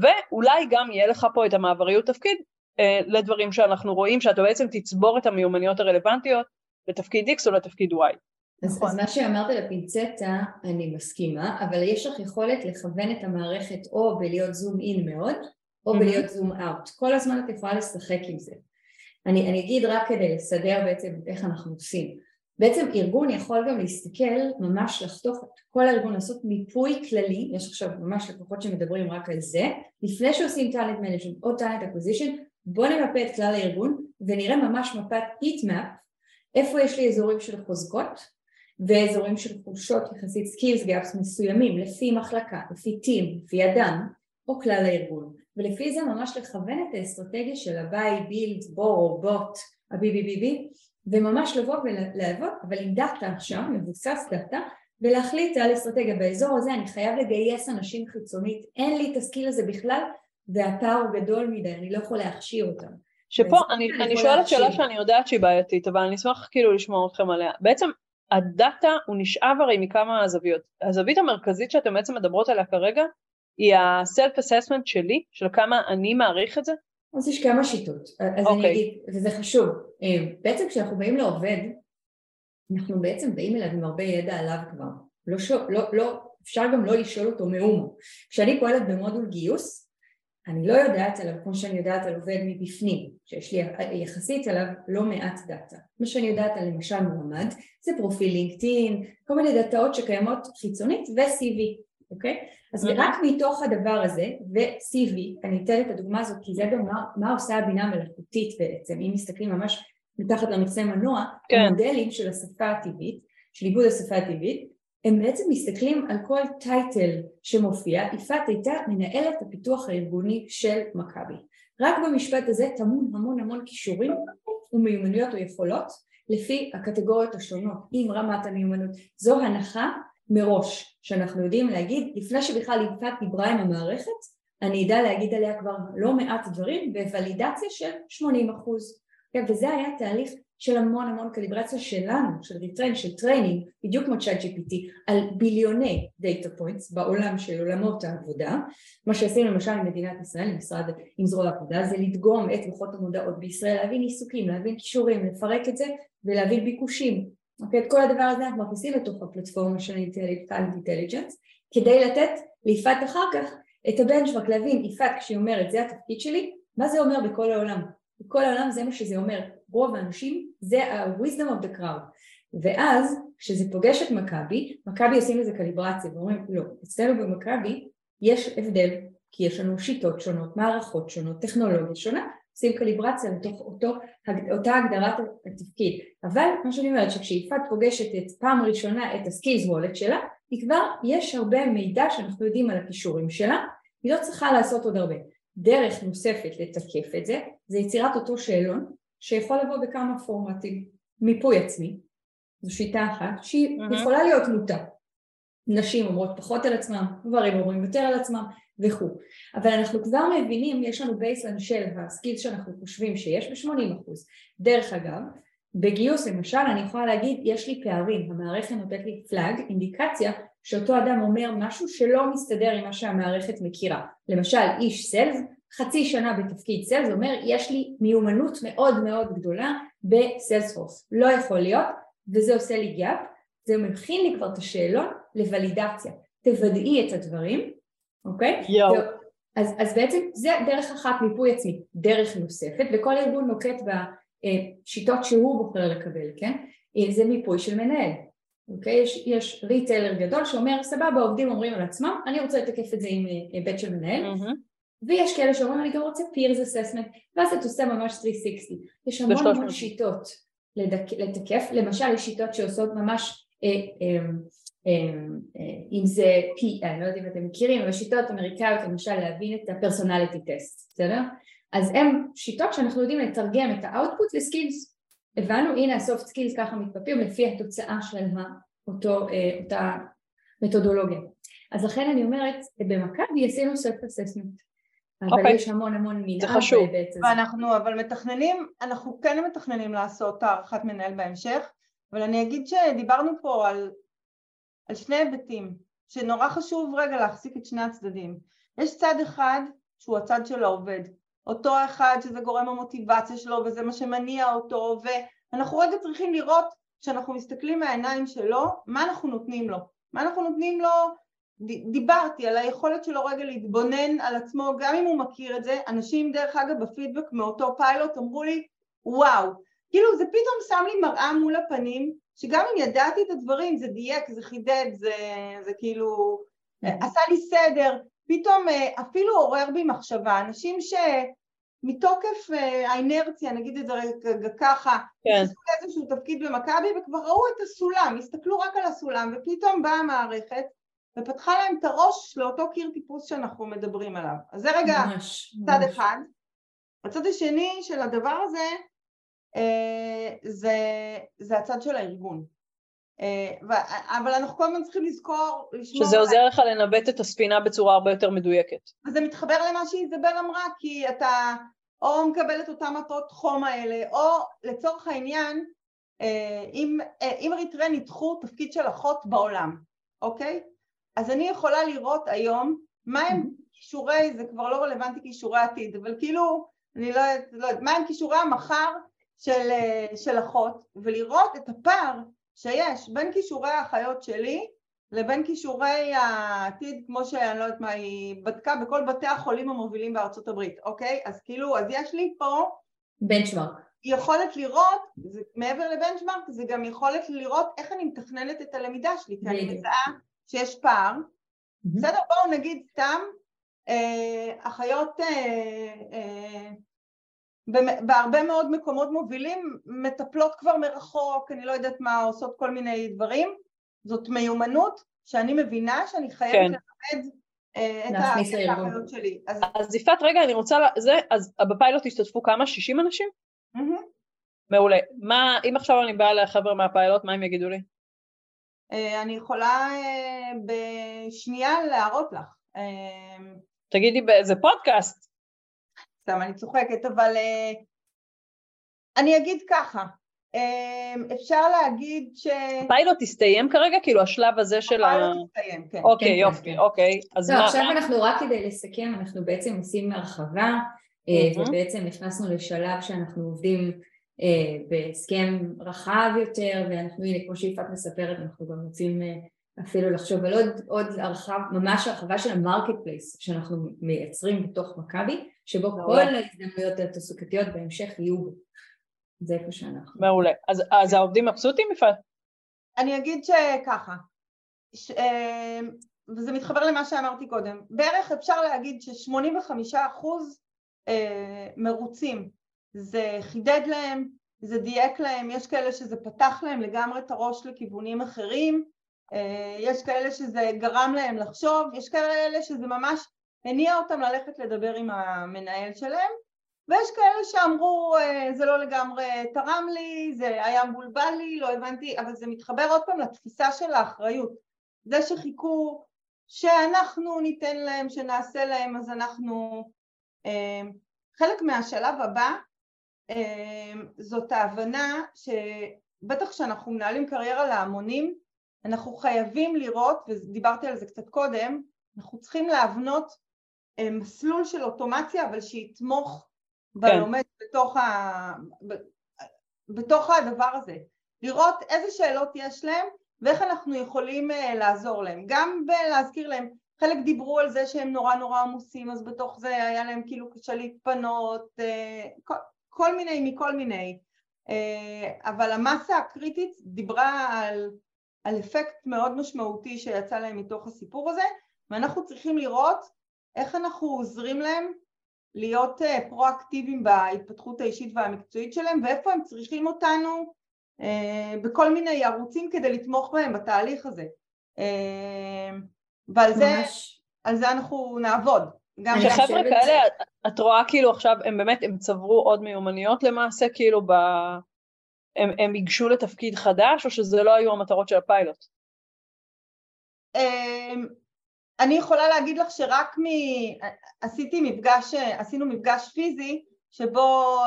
ואולי גם יהיה לך פה את המעבריות תפקיד אה, לדברים שאנחנו רואים, שאתה בעצם תצבור את המיומנויות הרלוונטיות לתפקיד X או לתפקיד Y. אז, נכון. אז מה שאמרת לפינצטה אני מסכימה, אבל יש לך יכולת לכוון את המערכת או בלהיות זום אין מאוד, או mm-hmm. בלהיות זום אאוט. כל הזמן את יכולה לשחק עם זה. אני, אני אגיד רק כדי לסדר בעצם איך אנחנו עושים. בעצם ארגון יכול גם להסתכל, ממש לחתוך את כל הארגון, לעשות מיפוי כללי, יש עכשיו ממש לקוחות שמדברים רק על זה, לפני שעושים talent management או talent acquisition, בואו נמפה את כלל הארגון ונראה ממש מפת heat map, איפה יש לי אזורים של חוזקות ואזורים של חולשות יחסית skills gaps מסוימים לפי מחלקה, לפי team, לפי אדם או כלל הארגון. ולפי זה ממש לכוון את האסטרטגיה של ה- buy, build, borrow, bot, ה- BBBB וממש לבוא ולעבוד אבל עם דאטה עכשיו, מבוסס דאטה ולהחליט על אסטרטגיה. באזור הזה אני חייב לגייס אנשים חיצונית. אין לי את ה skill הזה בכלל והפער הוא גדול מדי אני לא יכול להכשיר אותם. שפה אני, אני שואלת שאלה שאני יודעת שהיא בעייתית אבל אני אשמח כאילו לשמוע אתכם עליה. בעצם הדאטה הוא נשאב הרי מכמה זוויות הזווית המרכזית שאתם בעצם מדברות עליה כרגע היא הסלף אססמנט שלי, של כמה אני מעריך את זה? אז יש כמה שיטות, אז okay. אני אוקיי. אגיד, וזה חשוב, אה, בעצם כשאנחנו באים לעובד, אנחנו בעצם באים אליו עם הרבה ידע עליו כבר, לא, לא, לא, אפשר גם לא לשאול אותו מאומו. כשאני פועלת במודול גיוס, אני לא יודעת עליו כמו שאני יודעת על עובד מבפנים, שיש לי יחסית עליו לא מעט דאטה. מה שאני יודעת על למשל מועמד זה פרופיל לינקדאין, כל מיני דאטאות שקיימות חיצונית ו-CV, אוקיי? אז רק מתוך הדבר הזה, ו-CV, אני אתן את הדוגמה הזאת כי זה גם מה, מה עושה הבינה המלאכותית בעצם, אם מסתכלים ממש מתחת למכסה מנוע, כן. המודלים של השפה הטבעית, של עיבוד השפה הטבעית, הם בעצם מסתכלים על כל טייטל שמופיע, יפעת הייתה מנהלת הפיתוח הארגוני של מכבי. רק במשפט הזה טמון המון המון כישורים ומיומנויות או יכולות לפי הקטגוריות השונות עם רמת המיומנות. זו הנחה מראש, שאנחנו יודעים להגיד, לפני שבכלל יפעת דיברה עם המערכת, אני אדע להגיד עליה כבר לא מעט דברים בוולידציה של 80 אחוז. כן, וזה היה תהליך של המון המון קליברציה שלנו, של Retrain, של training, בדיוק כמו ChatGPT, על ביליוני data points בעולם של עולמות העבודה. מה שעשינו למשל עם מדינת ישראל, עם משרד, עם זרוע העבודה, זה לדגום את לוחות המודעות בישראל, להבין עיסוקים, להבין כישורים, לפרק את זה ולהבין ביקושים. אוקיי, את כל הדבר הזה אנחנו מכניסים לתוך הפלטפורמה של אינטליג'נס, כדי לתת ליפעת אחר כך את הבנצ'מרק, להבין, יפעת כשהיא אומרת זה התפקיד שלי, מה זה אומר בכל העולם? בכל העולם זה מה שזה אומר, רוב האנשים זה ה-wisdom of the crowd ואז כשזה פוגש את מכבי, מכבי עושים לזה קליברציה ואומרים לא, אצלנו במכבי יש הבדל כי יש לנו שיטות שונות, מערכות שונות, טכנולוגיה שונה, עושים קליברציה לתוך אותו, אותה הגדרת התפקיד. אבל מה שאני אומרת שכשיפעת פוגשת את פעם ראשונה את הסקילס וולט שלה היא כבר יש הרבה מידע שאנחנו יודעים על הכישורים שלה היא לא צריכה לעשות עוד הרבה. דרך נוספת לתקף את זה זה יצירת אותו שאלון שיכול לבוא בכמה פורמטים. מיפוי עצמי זו שיטה אחת שהיא. יכולה להיות מוטה נשים אומרות פחות על עצמם, גברים אומרים יותר על עצמם וכו' אבל אנחנו כבר מבינים, יש לנו baseline של ה skills שאנחנו חושבים שיש ב-80% דרך אגב, בגיוס למשל אני יכולה להגיד יש לי פערים, המערכת נותנת לי flag, אינדיקציה שאותו אדם אומר משהו שלא מסתדר עם מה שהמערכת מכירה. למשל איש sales חצי שנה בתפקיד sales אומר יש לי מיומנות מאוד מאוד גדולה ב Salesforce לא יכול להיות וזה עושה לי gap זה מכין לי כבר את השאלון לוולידציה תוודאי את הדברים אוקיי? יואו. אז, אז בעצם זה דרך אחת מיפוי עצמי, דרך נוספת וכל ארגון נוקט בשיטות שהוא בוחר לקבל, כן? זה מיפוי של מנהל אוקיי? יש, יש ריטיילר גדול שאומר סבבה עובדים אומרים על עצמם אני רוצה לתקף את זה עם היבט אה, של מנהל mm-hmm. ויש כאלה שאומרים אני גם רוצה peers assessment ואז את עושה ממש 360 יש המון המון שיטות לדייק, לתקף למשל יש שיטות שעושות ממש אה, אה, אה, אה, אם זה P, אני לא יודעת אם אתם מכירים אבל שיטות אמריקאיות למשל להבין את ה personality test בסדר? אז הם שיטות שאנחנו יודעים לתרגם את ה output ל skills הבנו הנה ה soft skills ככה מתמפים לפי התוצאה של אותו, אה, אותה מתודולוגיה אז לכן אני אומרת במכבי עשינו self assessment אבל okay. אוקיי. יש המון המון מנהל בהיבט הזה. ואנחנו אבל מתכננים, אנחנו כן מתכננים לעשות הערכת מנהל בהמשך, אבל אני אגיד שדיברנו פה על, על שני היבטים, שנורא חשוב רגע להחזיק את שני הצדדים. יש צד אחד שהוא הצד של העובד, אותו אחד שזה גורם המוטיבציה שלו וזה מה שמניע אותו ואנחנו רגע צריכים לראות כשאנחנו מסתכלים מהעיניים שלו מה אנחנו נותנים לו. מה אנחנו נותנים לו? דיברתי על היכולת שלו רגע להתבונן על עצמו גם אם הוא מכיר את זה. אנשים דרך אגב בפידבק מאותו פיילוט אמרו לי וואו כאילו זה פתאום שם לי מראה מול הפנים שגם אם ידעתי את הדברים זה דייק זה חידד זה, זה כאילו עשה לי סדר פתאום אה, אפילו עורר בי מחשבה, אנשים שמתוקף אה, האינרציה, נגיד את זה רגע ככה, כן. עשו איזשהו תפקיד במכבי וכבר ראו את הסולם, הסתכלו רק על הסולם ופתאום באה המערכת ופתחה להם את הראש לאותו קיר טיפוס שאנחנו מדברים עליו. אז זה רגע ממש, צד ממש. אחד. הצד השני של הדבר הזה זה, זה הצד של הארגון. אה, אבל אנחנו כל הזמן צריכים לזכור, לשמור... שזה עוזר לך לנווט את הספינה בצורה הרבה יותר מדויקת. וזה מתחבר למה שאיזבל אמרה, כי אתה או מקבל את אותם מטרות חום האלה, או לצורך העניין, אה, אם, אה, אם אריתריאה ניתחו תפקיד של אחות בעולם, אוקיי? אז אני יכולה לראות היום מה הם כישורי, זה כבר לא רלוונטי כישורי עתיד, אבל כאילו, אני לא יודעת, לא, מה הם כישורי המחר של, של אחות, ולראות את הפער שיש בין כישורי האחיות שלי לבין כישורי העתיד כמו שאני לא יודעת מה היא בדקה בכל בתי החולים המובילים בארצות הברית אוקיי? אז כאילו אז יש לי פה בנצ'מארק יכולת לראות זה, מעבר לבנצ'מארק זה גם יכולת לראות איך אני מתכננת את הלמידה שלי כי אני מזהה שיש פער. בסדר בואו נגיד סתם אה, אחיות אה, אה, בהרבה מאוד מקומות מובילים מטפלות כבר מרחוק, אני לא יודעת מה, עושות כל מיני דברים, זאת מיומנות שאני מבינה שאני חייבת כן. ללמד אה, את האחיות שלי. אז... אז יפעת, רגע, אני רוצה, זה, אז בפיילוט השתתפו כמה? 60 אנשים? Mm-hmm. מעולה. מה, אם עכשיו אני באה לחבר'ה מהפיילוט, מה הם יגידו לי? אני יכולה בשנייה להראות לך. תגידי באיזה פודקאסט. סתם, אני צוחקת, אבל אני אגיד ככה, אפשר להגיד ש... הפיילוט הסתיים כרגע? כאילו השלב הזה של ה... הפיילוט הסתיים, כן. אוקיי, כן, יופי, כן. אוקיי. אז לא, מה... עכשיו אנחנו רק כדי לסכם, אנחנו בעצם עושים הרחבה, אה, ובעצם נכנסנו לשלב שאנחנו עובדים אה, בהסכם רחב יותר, ואנחנו, הנה, כמו שיפעת מספרת, אנחנו גם רוצים אה, אפילו לחשוב על עוד, עוד הרחב, ממש הרחבה של ה marketplace שאנחנו מייצרים בתוך מכבי, שבו כל ההזדמנויות התעסוקתיות בהמשך יהיו בו. זה איפה שאנחנו. מעולה. אז, אז העובדים מבסוטים, יפעת? אני אגיד שככה, ש... וזה מתחבר למה שאמרתי קודם, בערך אפשר להגיד ש-85% מרוצים, זה חידד להם, זה דייק להם, יש כאלה שזה פתח להם לגמרי את הראש לכיוונים אחרים, יש כאלה שזה גרם להם לחשוב, יש כאלה שזה ממש הניע אותם ללכת לדבר עם המנהל שלהם, ויש כאלה שאמרו זה לא לגמרי תרם לי, זה היה מבולבל לי, לא הבנתי, אבל זה מתחבר עוד פעם לתפיסה של האחריות. זה שחיכו שאנחנו ניתן להם, שנעשה להם, אז אנחנו... חלק מהשלב הבא זאת ההבנה שבטח כשאנחנו מנהלים קריירה להמונים, אנחנו חייבים לראות, ודיברתי על זה קצת קודם, אנחנו צריכים להבנות מסלול של אוטומציה, אבל שיתמוך בלומד כן. בתוך, ה... בתוך הדבר הזה, לראות איזה שאלות יש להם ואיך אנחנו יכולים לעזור להם, גם בלהזכיר להם, חלק דיברו על זה שהם נורא נורא עמוסים אז בתוך זה היה להם כאילו קשה להתפנות, כל, כל מיני מכל מיני, אבל המסה הקריטית דיברה על, על אפקט מאוד משמעותי שיצא להם מתוך הסיפור הזה ואנחנו צריכים לראות איך אנחנו עוזרים להם להיות פרואקטיביים בהתפתחות האישית והמקצועית שלהם ואיפה הם צריכים אותנו בכל מיני ערוצים כדי לתמוך בהם בתהליך הזה. ועל זה, זה אנחנו נעבוד. שחבר'ה כאלה את רואה כאילו עכשיו הם באמת הם צברו עוד מיומנויות למעשה כאילו ב... הם, הם ייגשו לתפקיד חדש או שזה לא היו המטרות של הפיילוט? אני יכולה להגיד לך שרק מ... עשיתי מפגש, עשינו מפגש פיזי שבו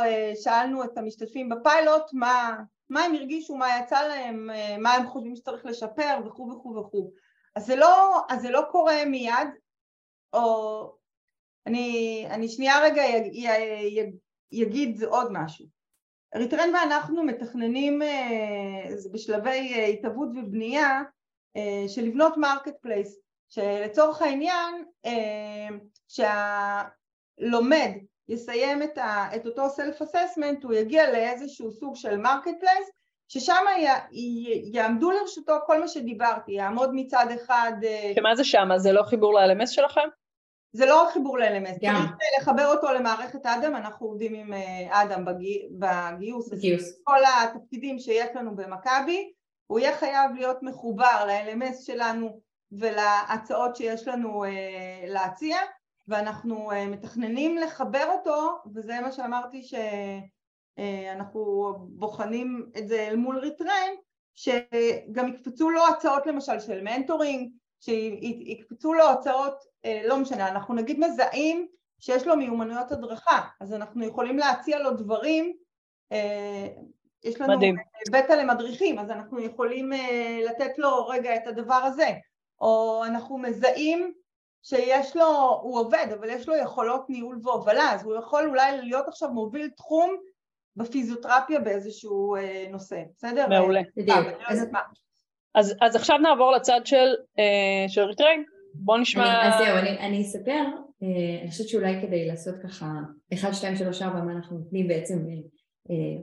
שאלנו את המשתתפים בפיילוט מה, מה הם הרגישו, מה יצא להם, מה הם חושבים שצריך לשפר וכו' וכו' וכו'. אז לא, אז זה לא קורה מיד, או אני, אני שנייה רגע אגיד עוד משהו. Retrain ואנחנו מתכננים זה בשלבי התהוות ובנייה של לבנות marketplace שלצורך העניין שהלומד יסיים את, ה, את אותו self assessment הוא יגיע לאיזשהו סוג של marketplace ששם י, יעמדו לרשותו כל מה שדיברתי, יעמוד מצד אחד... שמה זה שם? זה לא חיבור ל-LMS שלכם? זה לא חיבור ל-LMS, yeah. צריך לחבר אותו למערכת אדם, אנחנו עובדים עם אדם בגי, בגיוס, בגיוס. כל התפקידים שיש לנו במכבי, הוא יהיה חייב להיות מחובר ל-LMS שלנו ולהצעות שיש לנו להציע, ואנחנו מתכננים לחבר אותו, וזה מה שאמרתי שאנחנו בוחנים את זה אל מול Retrain, שגם יקפצו לו הצעות למשל של מנטורינג, שיקפצו לו הצעות, לא משנה, אנחנו נגיד מזהים שיש לו מיומנויות הדרכה, אז אנחנו יכולים להציע לו דברים, יש לנו מדהים. בטא למדריכים, אז אנחנו יכולים לתת לו רגע את הדבר הזה, או אנחנו מזהים שיש לו, הוא עובד, אבל יש לו יכולות ניהול והובלה, אז הוא יכול אולי להיות עכשיו מוביל תחום בפיזיותרפיה באיזשהו נושא, בסדר? מעולה. בדיוק. אז, אז עכשיו נעבור לצד של, uh, של Retrain, בוא נשמע... אני, אז זהו, אני, אני אספר, אני חושבת שאולי כדי לעשות ככה 1, 2, 3, 4 מה אנחנו נותנים בעצם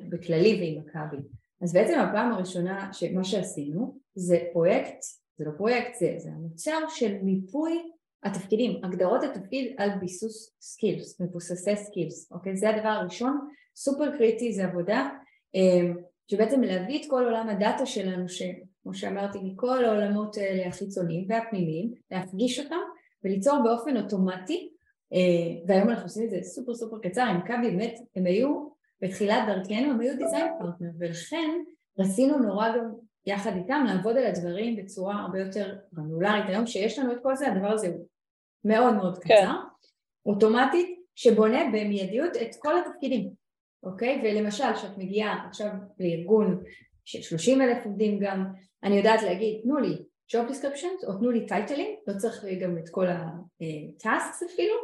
בכללי ועם מכבי. אז בעצם הפעם הראשונה שמה שעשינו זה פרויקט, זה לא פרויקט, זה, זה המוצר של מיפוי התפקידים, הגדרות התפקיד על ביסוס skills, מבוססי skills, אוקיי? זה הדבר הראשון, סופר קריטי, זה עבודה uh, שבעצם להביא את כל עולם הדאטה שלנו ש... כמו שאמרתי, מכל העולמות האלה החיצוניים והפנימיים, להפגיש אותם וליצור באופן אוטומטי, והיום אנחנו עושים את זה סופר סופר קצר, עם מכבי באמת, הם היו בתחילת דרכנו, הם היו design partner, ולכן רצינו נורא גם יחד איתם לעבוד על הדברים בצורה הרבה יותר גרנולרית. היום שיש לנו את כל זה, הדבר הזה הוא מאוד מאוד כן. קצר, אוטומטית, שבונה במיידיות את כל התפקידים, אוקיי? ולמשל, כשאת מגיעה עכשיו לארגון של 30 אלף עובדים גם, אני יודעת להגיד, תנו לי job descriptions או תנו לי טייטלים, לא צריך גם את כל ה-tasks אפילו,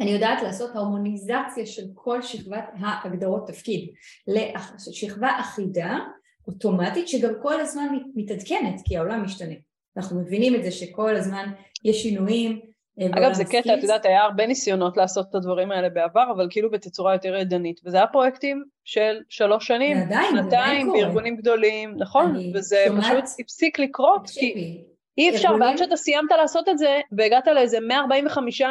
אני יודעת לעשות הרמוניזציה של כל שכבת ההגדרות תפקיד לשכבה אחידה אוטומטית שגם כל הזמן מתעדכנת כי העולם משתנה. אנחנו מבינים את זה שכל הזמן יש שינויים אה, אגב זה קטע, את יודעת, היה הרבה ניסיונות לעשות את הדברים האלה בעבר, אבל כאילו בתצורה יותר ידנית, וזה היה פרויקטים של שלוש שנים, שנתיים, בארגונים גדולים, נכון? וזה פשוט הפסיק לקרות, כי אי אפשר, ועד שאתה סיימת לעשות את זה, והגעת לאיזה 145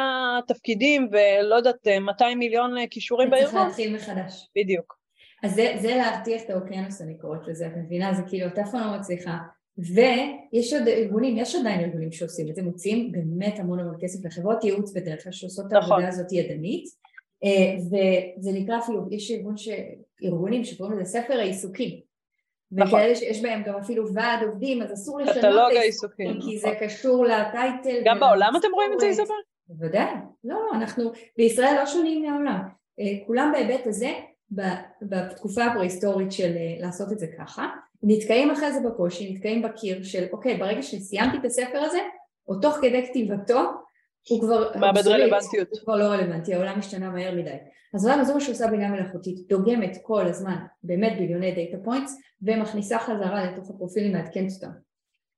תפקידים, ולא יודעת, 200 מיליון כישורים בארגון. צריך להתחיל מחדש. בדיוק. אז זה, זה להרתיח את האוקיינוס, אני קוראת לזה, את מבינה? זה כאילו, אתה אף פעם לא מצליחה. ויש עוד ארגונים, יש עדיין ארגונים שעושים את זה, מוציאים באמת המון המון כסף לחברות ייעוץ בדרך כלל שעושות את נכון. העבודה הזאת ידנית אה, וזה נקרא אפילו, יש ארגון ש... ארגונים שקוראים לזה ספר העיסוקים נכון. וכאלה שיש בהם גם אפילו ועד עובדים אז אסור לשנות את העיסוקים כי זה נכון. קשור לטייטל גם בעולם אתם רואים את זה איזבל? בוודאי, לא, אנחנו בישראל לא שונים מהעולם אה, כולם בהיבט הזה בתקופה הפרה-היסטורית של אה, לעשות את זה ככה. נתקעים אחרי זה בקושי, נתקעים בקיר של אוקיי ברגע שסיימתי את הספר הזה או תוך כדי כתיבתו הוא כבר מאבד רלוונטיות, הוא כבר לא רלוונטי, העולם משתנה מהר מדי. אז זה מה שעושה בינה מלאכותית, דוגמת כל הזמן באמת ביליוני data points ומכניסה חזרה לתוך הפרופילים מעדכנת אותם.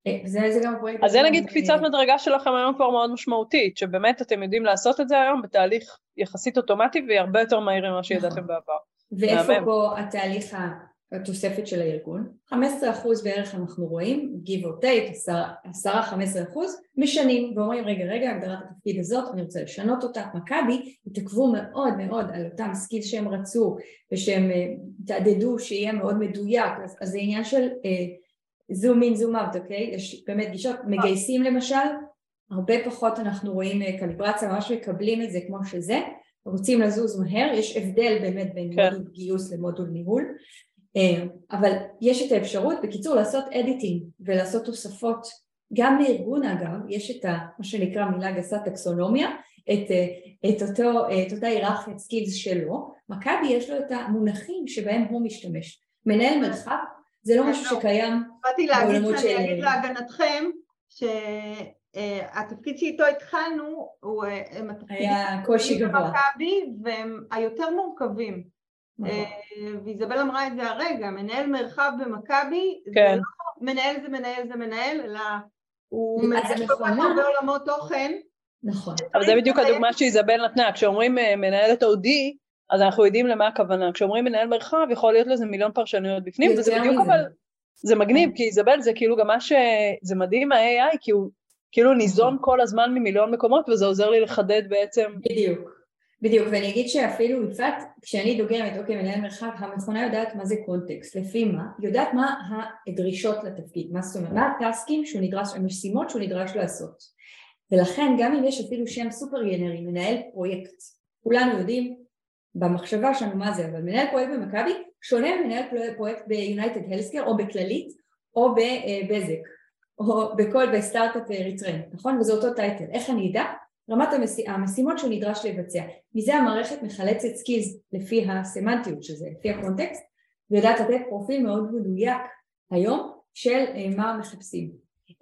אה, זה, זה גם הפרויקט אז זה נגיד קפיצת מדרגה שלכם היום כבר מאוד משמעותית, שבאמת אתם יודעים לעשות את זה היום בתהליך יחסית אוטומטי והרבה יותר מהיר ממה שידעתם נכון. בעבר. ואיפה פה התהליך התוספת של הארגון, 15% בערך אנחנו רואים, give or take, 10-15% משנים ואומרים רגע רגע הגדרת התפקיד הזאת אני רוצה לשנות אותה, מכבי התעכבו מאוד מאוד על אותם skill שהם רצו ושהם אה, תעדדו שיהיה מאוד מדויק. אז, אז זה עניין של zoom in zoom out אוקיי? יש באמת גישות, מגייסים למשל הרבה פחות אנחנו רואים אה, קליברציה ממש מקבלים את זה כמו שזה רוצים לזוז מהר, יש הבדל באמת בין כן. מודול גיוס למודול ניהול. אה, אבל יש את האפשרות בקיצור לעשות editing ולעשות תוספות. גם לארגון אגב יש את ה, מה שנקרא מילה גסה טקסונומיה את, אה, את, אותו, את אותה היררכיית skills שלו. מכבי יש לו את המונחים שבהם הוא משתמש. מנהל מרחב זה לא משהו שקיים באתי להגיד שאני אגיד להגנתכם שהתפקיד אה, שאיתו התחלנו הוא התפקיד היה קושי גבוה והם היותר מורכבים נכון. אה, ואיזבל אמרה את זה הרגע, מנהל מרחב במכבי, כן. זה לא מנהל זה מנהל זה מנהל, אלא הוא מנהל כל כך הרבה עולמות תוכן. נכון. אבל זה בדיוק הדוגמה שאיזבל נתנה, כשאומרים אה, מנהלת אודי, אז אנחנו יודעים למה הכוונה, כשאומרים מנהל מרחב יכול להיות לזה מיליון פרשנויות בפנים, וזה בדיוק אבל, זה מגניב, כן. כי איזבל זה כאילו גם מה ש... זה מדהים ה-AI, כי הוא כאילו ניזון. כל הזמן ממיליון מקומות, וזה עוזר לי לחדד בעצם... בדיוק. בדיוק, ואני אגיד שאפילו יפעת, כשאני דוגמת, אוקיי, מנהל מרחב, המכונה יודעת מה זה קונטקסט, לפי מה? יודעת מה הדרישות לתפקיד, מה זאת אומרת, מה הטסקים שהוא נדרש, המשימות שהוא נדרש לעשות. ולכן גם אם יש אפילו שם סופר גנרי, מנהל פרויקט, כולנו יודעים במחשבה שלנו מה זה, אבל מנהל פרויקט במכבי שונה ממנהל פרויקט ב United Healthcare או בכללית או בבזק או בכל, בסטארט-אפ Retrain, נכון? וזה אותו title. איך אני אדע? רמת המשימות שהוא נדרש לבצע. מזה המערכת מחלצת skills לפי הסמנטיות של זה, לפי הקונטקסט, ויודעת לתת פרופיל מאוד מדויק היום של אה, מה מחפשים.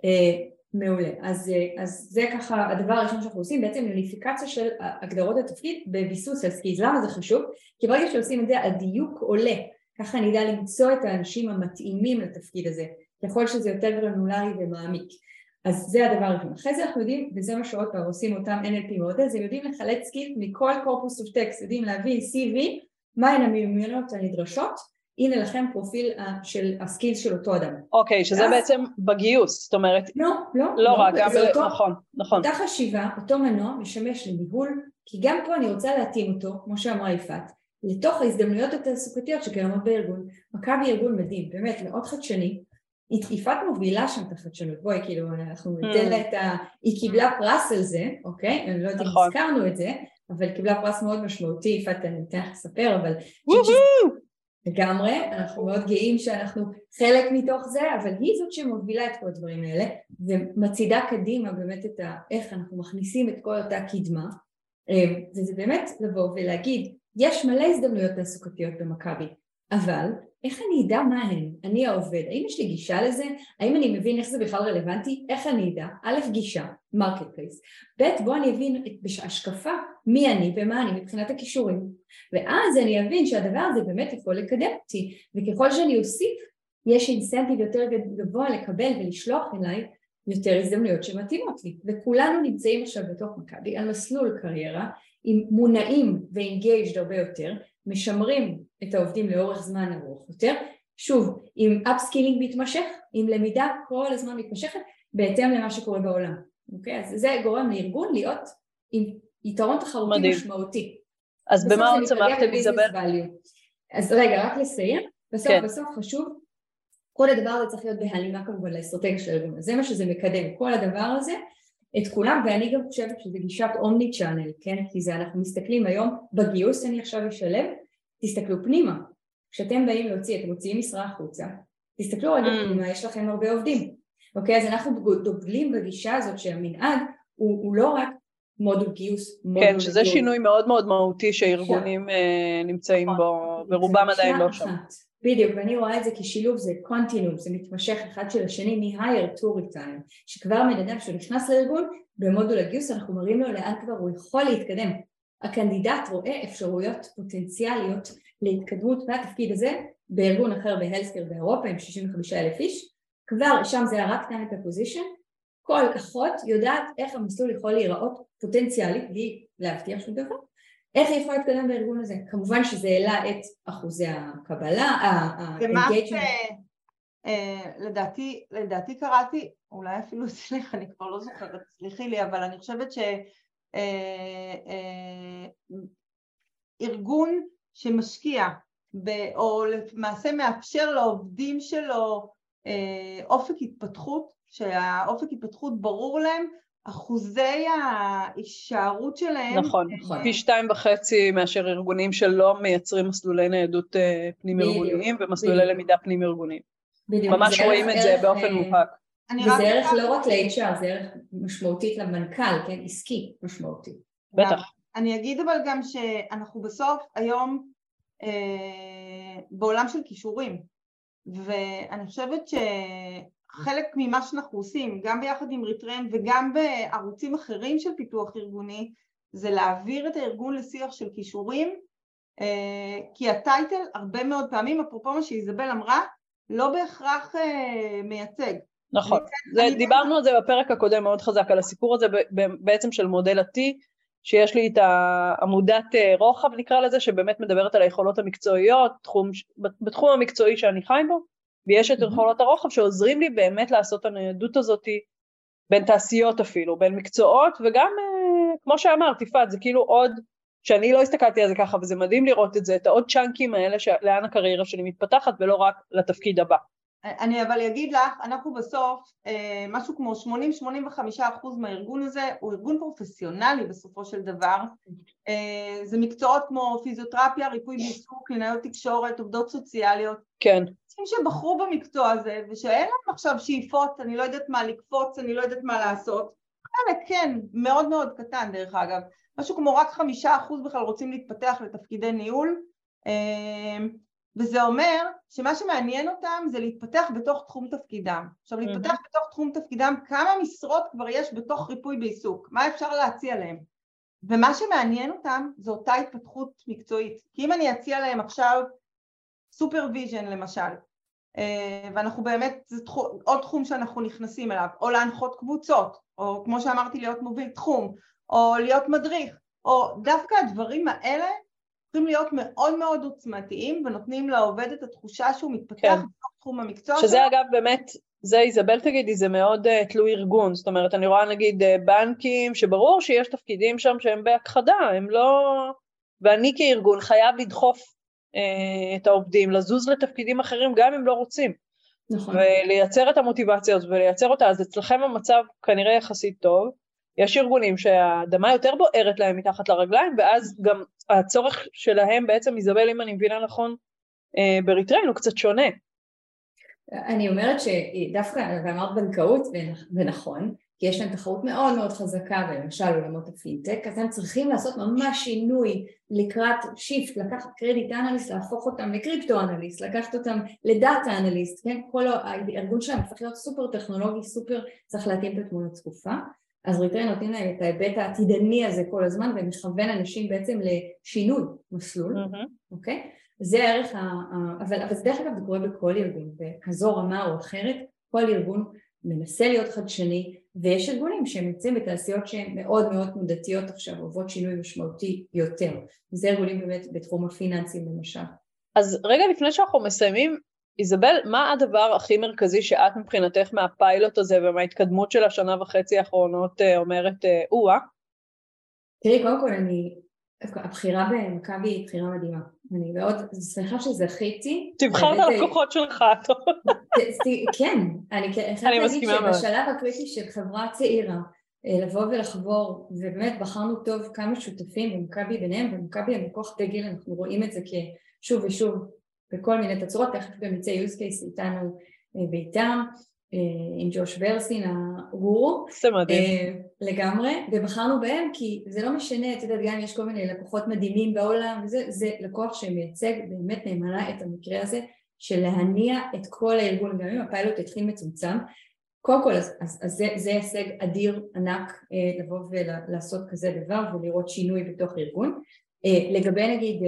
אה, מעולה. אז, אה, אז זה ככה הדבר הראשון שאנחנו עושים, בעצם יוניפיקציה של הגדרות התפקיד בביסוס על skills. למה זה חשוב? כי ברגע שעושים את זה הדיוק עולה, ככה אני אדע למצוא את האנשים המתאימים לתפקיד הזה, ככל שזה יותר גרנולרי ומעמיק. אז זה הדבר הראשון. אחרי זה אנחנו יודעים, וזה מה שעוד פעם עושים אותם NLP model, זה יודעים לחלץ skill מכל corpus of text, יודעים להביא CV, מהן המיומנויות הנדרשות, הנה לכם פרופיל של ה skill של אותו אדם. אוקיי, okay, שזה אז... בעצם בגיוס, זאת אומרת... לא, לא, לא, לא רק, גם... אותו, נכון, נכון. אותה חשיבה, אותו מנוע משמש לניהול, כי גם פה אני רוצה להתאים אותו, כמו שאמרה יפעת, לתוך ההזדמנויות התעסוקתיות שקיימות בארגון. מכבי ארגון מדהים, באמת מאוד חדשני, יפעת מובילה שם את החדשנות, בואי כאילו אנחנו ניתן hmm. לה את ה... היא קיבלה פרס על זה, אוקיי? אני לא יודעת אם נכון. הזכרנו את זה, אבל קיבלה פרס מאוד משמעותי, יפעת אני אתן לך לספר, אבל... לגמרי, אנחנו מאוד גאים שאנחנו חלק מתוך זה, אבל היא זאת שמובילה את כל הדברים האלה ומצעידה קדימה באמת את ה... איך אנחנו מכניסים את כל אותה קדמה אה, וזה באמת לבוא ולהגיד יש מלא הזדמנויות תעסוקתיות במכבי אבל איך אני אדע מה הן? אני העובד, האם יש לי גישה לזה? האם אני מבין איך זה בכלל רלוונטי? איך אני אדע? א', גישה, marketplace, ב', בוא אני אבין בהשקפה מי אני ומה אני מבחינת הכישורים, ואז אני אבין שהדבר הזה באמת יכול לקדם אותי, וככל שאני אוסיף, יש incentive יותר גבוה לקבל ולשלוח אליי יותר הזדמנויות שמתאימות לי, וכולנו נמצאים עכשיו בתוך מכבי על מסלול קריירה עם מונעים ו engaged הרבה יותר, משמרים את העובדים לאורך זמן ארוך יותר, שוב, עם upskilling מתמשך, עם למידה כל הזמן מתמשכת, בהתאם למה שקורה בעולם, אוקיי? אז זה גורם לארגון להיות עם יתרון תחרותי מדהים. משמעותי. אז במה עוד צמחתם איזבל? אז רגע, רק לסיים, בסוף כן. בסוף חשוב, כל הדבר הזה צריך להיות בהלימה כמובן לאסטרטגיה של הארגון, זה מה שזה מקדם, כל הדבר הזה את כולם, ואני גם חושבת שזה גישת אומני צ'אנל, כן? כי זה אנחנו מסתכלים היום, בגיוס אני עכשיו אשלב, תסתכלו פנימה. כשאתם באים להוציא, אתם מוציאים משרה החוצה, תסתכלו רגע mm. פנימה, יש לכם הרבה עובדים. אוקיי, אז אנחנו דוגלים בגישה הזאת שהמנהג הוא, הוא לא רק מודול גיוס, מודול כן, שזה גיוס. שינוי מאוד מאוד מהותי שהארגונים אה, נמצאים נכון. בו, ורובם עדיין לא שם. בדיוק, ואני רואה את זה כשילוב, זה continuum, זה מתמשך אחד של השני מ-hire to retire, שכבר בן אדם שנכנס לארגון, במודול הגיוס אנחנו מראים לו לאן כבר הוא יכול להתקדם. ה candidate רואה אפשרויות פוטנציאליות להתקדמות מהתפקיד הזה בארגון אחר ב healthcare באירופה עם 65 אלף איש, כבר שם זה היה רק talent acquisition, כל אחות יודעת איך המסלול יכול להיראות פוטנציאלית בלי להבטיח שום דבר, איך היא יכולה להתקדם בארגון הזה? כמובן שזה העלה את אחוזי הקבלה, ה-engagement. אה, לדעתי, לדעתי קראתי, אולי אפילו אצלך, אני כבר לא זוכרת, סליחי לי, אבל אני חושבת אה, אה, שמשקיע, ב, או למעשה מאפשר לעובדים שלו אופק התפתחות, שהאופק התפתחות ברור להם, אחוזי ההישארות שלהם... נכון, נכון. פי שתיים וחצי מאשר ארגונים שלא מייצרים מסלולי ניידות אה, פנים-ארגוניים ומסלולי למידה פנים-ארגוניים. ממש רואים את זה באופן אה, מובהק. וזה ערך לא רק ל-HR, זה ערך משמעותית למנכ"ל, כן, עסקי משמעותי. בטח. אני אגיד אבל גם שאנחנו בסוף היום אה, בעולם של כישורים, ואני חושבת ש... חלק ממה שאנחנו עושים, גם ביחד עם ריטרן וגם בערוצים אחרים של פיתוח ארגוני, זה להעביר את הארגון לשיח של כישורים, אה, כי הטייטל הרבה מאוד פעמים, אפרופו מה שאיזבל אמרה, לא בהכרח אה, מייצג. נכון, זה, אני... דיברנו על זה בפרק הקודם מאוד חזק, על הסיפור הזה בעצם של מודל ה-T, שיש לי את העמודת אה, רוחב נקרא לזה, שבאמת מדברת על היכולות המקצועיות, תחום, בתחום המקצועי שאני חי בו, ויש את יכולות הרוחב שעוזרים לי באמת לעשות את הניידות הזאת בין תעשיות אפילו, בין מקצועות, וגם אה, כמו שאמרת, יפעת, זה כאילו עוד, שאני לא הסתכלתי על זה ככה, וזה מדהים לראות את זה, את העוד צ'אנקים האלה לאן הקריירה שלי מתפתחת, ולא רק לתפקיד הבא. אני אבל אגיד לך, אנחנו בסוף, אה, משהו כמו 80-85 אחוז מהארגון הזה הוא ארגון פרופסיונלי בסופו של דבר. אה, זה מקצועות כמו פיזיותרפיה, ריפוי בעיסוק, קלינאיות תקשורת, עובדות סוציאליות. כן. אנשים שבחרו במקצוע הזה ושאין להם עכשיו שאיפות, אני לא יודעת מה לקפוץ, אני לא יודעת מה לעשות. חלק כן, מאוד מאוד קטן דרך אגב. משהו כמו רק חמישה אחוז בכלל רוצים להתפתח לתפקידי ניהול. וזה אומר שמה שמעניין אותם זה להתפתח בתוך תחום תפקידם. עכשיו להתפתח mm-hmm. בתוך תחום תפקידם, כמה משרות כבר יש בתוך ריפוי בעיסוק, מה אפשר להציע להם? ומה שמעניין אותם זה אותה התפתחות מקצועית. כי אם אני אציע להם עכשיו supervision למשל, אה, ואנחנו באמת, זה תחום, עוד תחום שאנחנו נכנסים אליו, או להנחות קבוצות, או כמו שאמרתי להיות מוביל תחום, או להיות מדריך, או דווקא הדברים האלה צריכים להיות מאוד מאוד עוצמתיים ונותנים לעובד את התחושה שהוא מתפתח כן. בתוך תחום המקצוע שלו. שזה אגב באמת, זה איזבל תגידי, זה מאוד uh, תלוי ארגון, זאת אומרת אני רואה נגיד uh, בנקים שברור שיש תפקידים שם שהם בהכחדה, הם לא... ואני כארגון חייב לדחוף uh, את העובדים לזוז לתפקידים אחרים גם אם לא רוצים. נכון. ולייצר את המוטיבציה הזאת ולייצר אותה, אז אצלכם המצב כנראה יחסית טוב. יש ארגונים שהאדמה יותר בוערת להם מתחת לרגליים, ואז גם הצורך שלהם בעצם, איזבל, אם אני מבינה נכון, ב Retrain הוא קצת שונה. אני אומרת שדווקא, ואמרת בנקאות, ונכון, כי יש להם תחרות מאוד מאוד חזקה ולמשל עולמות הפינטק, אז הם צריכים לעשות ממש שינוי career shift, לקחת credit analyst, להפוך אותם ל crypto analyst, לקחת אותם ל data analyst, כן? כל הארגון שלהם הופך להיות סופר טכנולוגי, סופר צריך להתאים את התמונות צפופה, אז Retrain נותנים להם את ההיבט העתידני הזה כל הזמן ומכוון אנשים בעצם לשינוי מסלול, אוקיי? Mm-hmm. Okay? זה הערך, ה... אבל, אבל דרך אגב זה קורה בכל ארגון, בכזו רמה או אחרת, כל ארגון מנסה להיות חדשני, ויש ארגונים שהם נמצאים בתעשיות שהן מאוד מאוד תנודתיות עכשיו, עוברות שינוי משמעותי יותר. זה ארגונים באמת בתחום הפיננסים למשל. אז רגע לפני שאנחנו מסיימים, איזבל, מה הדבר הכי מרכזי שאת מבחינתך מהפיילוט הזה ומההתקדמות של השנה וחצי האחרונות אה, אומרת או-אה? תראי, קודם כל אני, הבחירה במכבי היא בחירה מדהימה. אני מאוד שמחה שזכיתי. תבחר את הלקוחות שלך, טוב. כן, אני חייבת להגיד שבשלב הקריטי של חברה צעירה, אה, לבוא ולחבור, ובאמת בחרנו טוב כמה שותפים, ומכבי ביניהם, ומכבי הם לקוח דגל, אנחנו רואים את זה כשוב ושוב בכל מיני תצורות, תכף גם יצא use case איתנו ביתם, אה, אה, עם ג'וש ברסין הגורו. זה מדהים. אה, לגמרי, ובחרנו בהם כי זה לא משנה, את יודעת, גם אם יש כל מיני לקוחות מדהימים בעולם, וזה, זה לקוח שמייצג באמת נאמנה את המקרה הזה של להניע את כל הארגון, גם אם הפיילוט התחיל מצומצם. קודם כל, אז, אז, אז זה, זה הישג אדיר, ענק, אה, לבוא ולעשות כזה דבר ולראות שינוי בתוך ארגון. לגבי נגיד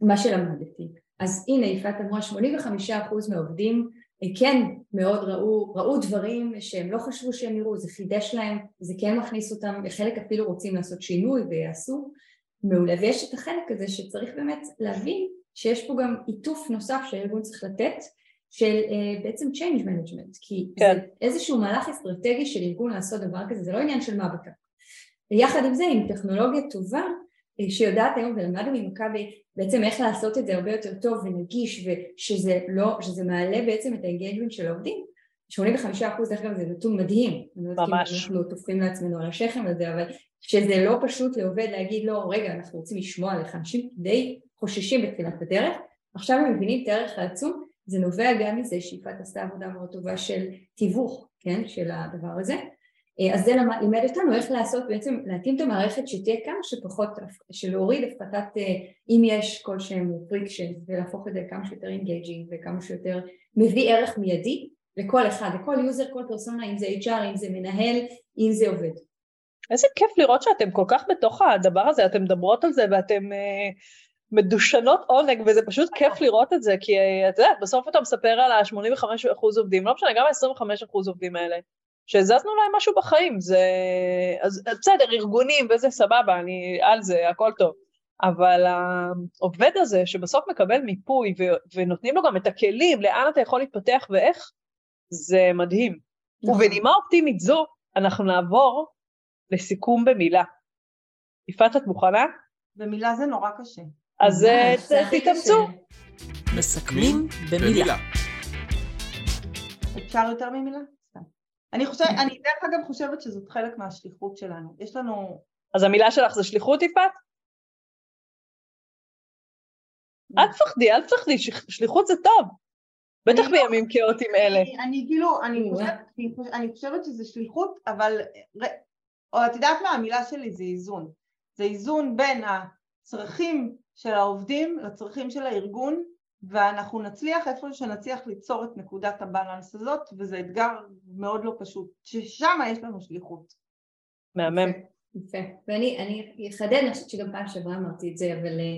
מה שלמדתי, אז הנה יפעת אמרה 85% מהעובדים כן מאוד ראו, ראו דברים שהם לא חשבו שהם יראו, זה חידש להם, זה כן מכניס אותם, וחלק אפילו רוצים לעשות שינוי ויעשו, מעולה. ויש את החלק הזה שצריך באמת להבין שיש פה גם עיטוף נוסף שהארגון צריך לתת, של uh, בעצם change management, כי כן. זה איזשהו מהלך אסטרטגי של ארגון לעשות דבר כזה, זה לא עניין של מה בכך. ויחד עם זה, עם טכנולוגיה טובה, אה, שיודעת היום ולמדנו ממכבי בעצם איך לעשות את זה הרבה יותר טוב ונגיש ושזה לא, שזה מעלה בעצם את ה engagement של העובדים. 85 אחוז דרך אגב זה נתון מדהים. ממש. אנחנו טופחים לעצמנו על השכם הזה אבל שזה לא פשוט לעובד להגיד לא, רגע אנחנו רוצים לשמוע עליך אנשים די חוששים בתחילת הדרך. עכשיו הם מבינים את הערך העצום זה נובע גם מזה שיפעת עשתה עבודה מאוד טובה של תיווך כן של הדבר הזה אז זה לימד אותנו איך לעשות בעצם להתאים את המערכת שתהיה כמה שפחות, של להוריד הפחתת אה, אם יש כלשהם friction ולהפוך את זה כמה שיותר engaging וכמה שיותר מביא ערך מיידי לכל אחד, לכל user, כל פרסונה, אם זה HR, אם זה מנהל, אם זה עובד. איזה כיף לראות שאתם כל כך בתוך הדבר הזה, אתם מדברות על זה ואתם אה, מדושנות עונג וזה פשוט כיף לראות את זה כי את יודעת בסוף אתה מספר על ה-85% עובדים, לא משנה גם ה-25% עובדים האלה שהזזנו להם משהו בחיים, זה... אז בסדר, ארגונים וזה סבבה, אני על זה, הכל טוב. אבל העובד הזה שבסוף מקבל מיפוי ו... ונותנים לו גם את הכלים לאן אתה יכול להתפתח ואיך, זה מדהים. נכון. ובנימה אופטימית זו, אנחנו נעבור לסיכום במילה. יפעת, את מוכנה? במילה זה נורא קשה. אז תתאמצו. מסכמים במילה. אפשר יותר ממילה? אני חושבת, אני דרך אגב חושבת שזאת חלק מהשליחות שלנו. יש לנו... אז המילה שלך זה שליחות, יפעת? אל תפחדי, אל תפחדי, שליחות זה טוב. בטח לא- בימים כאוטיים אלה. אני כאילו, אני חושבת שזה שליחות, אבל... או את יודעת מה, המילה שלי זה איזון. זה איזון בין הצרכים של העובדים לצרכים של הארגון, ואנחנו נצליח איפה שנצליח ליצור את נקודת הבלנס הזאת, וזה אתגר מאוד לא פשוט, ששם יש לנו שליחות. מהמם. יפה. ואני אחדד, אני חושבת שגם פעם שעברה אמרתי את זה, אבל אה,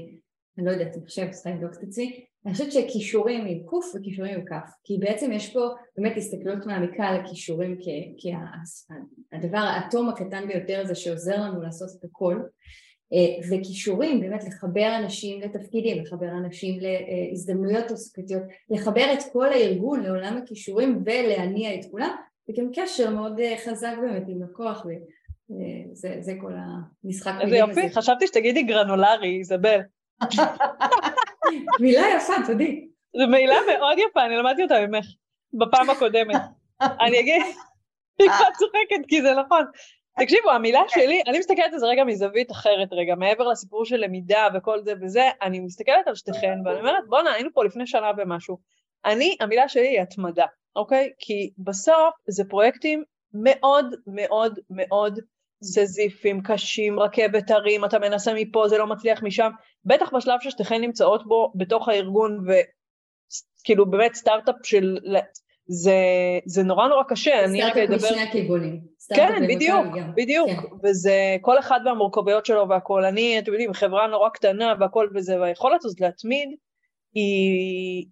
אני לא יודעת, אני חושבת, צריכה לבדוק את עצמי. אני חושבת שכישורים עם קוף וכישורים עם כף, כי בעצם יש פה באמת הסתכלות מעמיקה על הכישורים כהדבר, האטום הקטן ביותר הזה שעוזר לנו לעשות את הכל. אה, וכישורים, באמת לחבר אנשים לתפקידים, לחבר אנשים להזדמנויות תעסוקתיות, לחבר את כל הארגון לעולם הכישורים ולהניע את כולם, וגם קשר מאוד אה, חזק באמת עם לקוח, וזה כל המשחק איזה יופי, חשבתי שתגידי גרנולרי, איזבל. מילה יפה, תודי. זו מילה מאוד יפה, אני למדתי אותה ממך בפעם הקודמת. אני אגיד, היא כבר צוחקת כי זה נכון. תקשיבו, המילה שלי, אני מסתכלת על זה רגע מזווית אחרת רגע, מעבר לסיפור של למידה וכל זה וזה, אני מסתכלת על שתיכן ואני אומרת, בואנה, היינו פה לפני שנה ומשהו. אני, המילה שלי היא התמדה, אוקיי? כי בסוף זה פרויקטים מאוד מאוד מאוד סזיפיים, קשים, רכבת הרים, אתה מנסה מפה, זה לא מצליח משם, בטח בשלב ששתיכן נמצאות בו בתוך הארגון, וכאילו באמת סטארט-אפ של... זה, זה נורא נורא קשה, אני רק אדבר... סטארט-אפ משני הכיוונים. כן, בדיוק, בדיוק, כן. וזה כל אחד והמורכבויות שלו והכול. אני, אתם יודעים, חברה נורא קטנה והכל וזה, והיכולת הזאת להתמיד היא,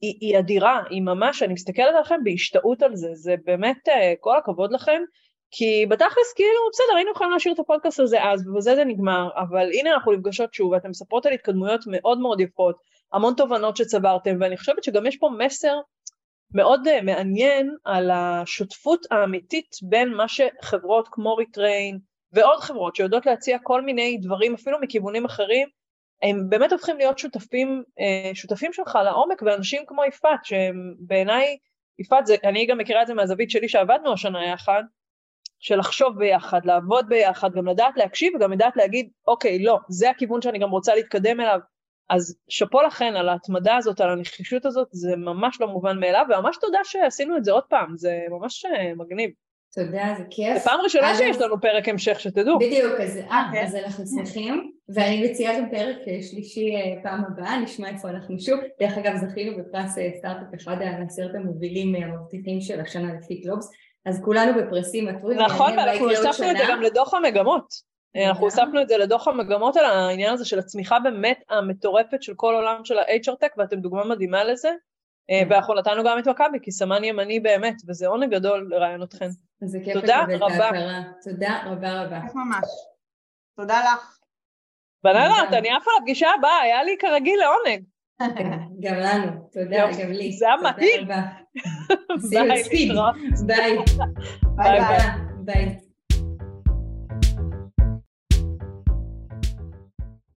היא, היא אדירה, היא ממש, אני מסתכלת עליכם בהשתאות על זה, זה באמת אה, כל הכבוד לכם, כי בתכלס כאילו, בסדר, היינו יכולים להשאיר את הפודקאסט הזה אז, ובזה זה נגמר, אבל הנה אנחנו נפגשות שוב, ואתם מספרות על התקדמויות מאוד מאוד יפות, המון תובנות שצברתם, ואני חושבת שגם יש פה מסר מאוד uh, מעניין על השותפות האמיתית בין מה שחברות כמו ריטריין ועוד חברות שיודעות להציע כל מיני דברים, אפילו מכיוונים אחרים, הם באמת הופכים להיות שותפים, uh, שותפים שלך לעומק, ואנשים כמו יפעת, שהם בעיניי, יפעת, זה, אני גם מכירה את זה מהזווית שלי שעבדנו השנה יחד, של לחשוב ביחד, לעבוד ביחד, גם לדעת להקשיב וגם לדעת להגיד, אוקיי, לא, זה הכיוון שאני גם רוצה להתקדם אליו. אז שאפו לכן על ההתמדה הזאת, על הנחישות הזאת, זה ממש לא מובן מאליו, וממש תודה שעשינו את זה עוד פעם, זה ממש אה, מגניב. תודה, זה כיף. זה פעם ראשונה אז... שיש לנו פרק המשך, שתדעו. בדיוק, אז, אה, okay. אז אנחנו שמחים, ואני מציעה גם פרק אה, שלישי פעם הבאה, נשמע איפה אנחנו שוב. דרך אגב, זכינו בפרס סטארט-אפ אחד העשרת המובילים המבטיחים של השנה לפי גלובס, אז כולנו בפרסים עטורים. נכון, ואנחנו הוספנו את זה גם לדוח המגמות. אנחנו הוספנו את זה לדוח המגמות על העניין הזה של הצמיחה באמת המטורפת של כל עולם של ה-HR Tech, ואתם דוגמה מדהימה לזה. אה, כן. ואנחנו נתנו גם את מכבי, כי סמן ימני באמת, וזה עונג גדול לראיין אתכן. זה כיף לקבל את ההכרה. תודה רבה רבה. כיף ממש. תודה לך. בנאללה, אני עפה לפגישה הבאה, היה לי כרגיל לעונג. גם לנו, תודה, גם לי. זה היה מהיר. ביי, ביי. ביי. ביי.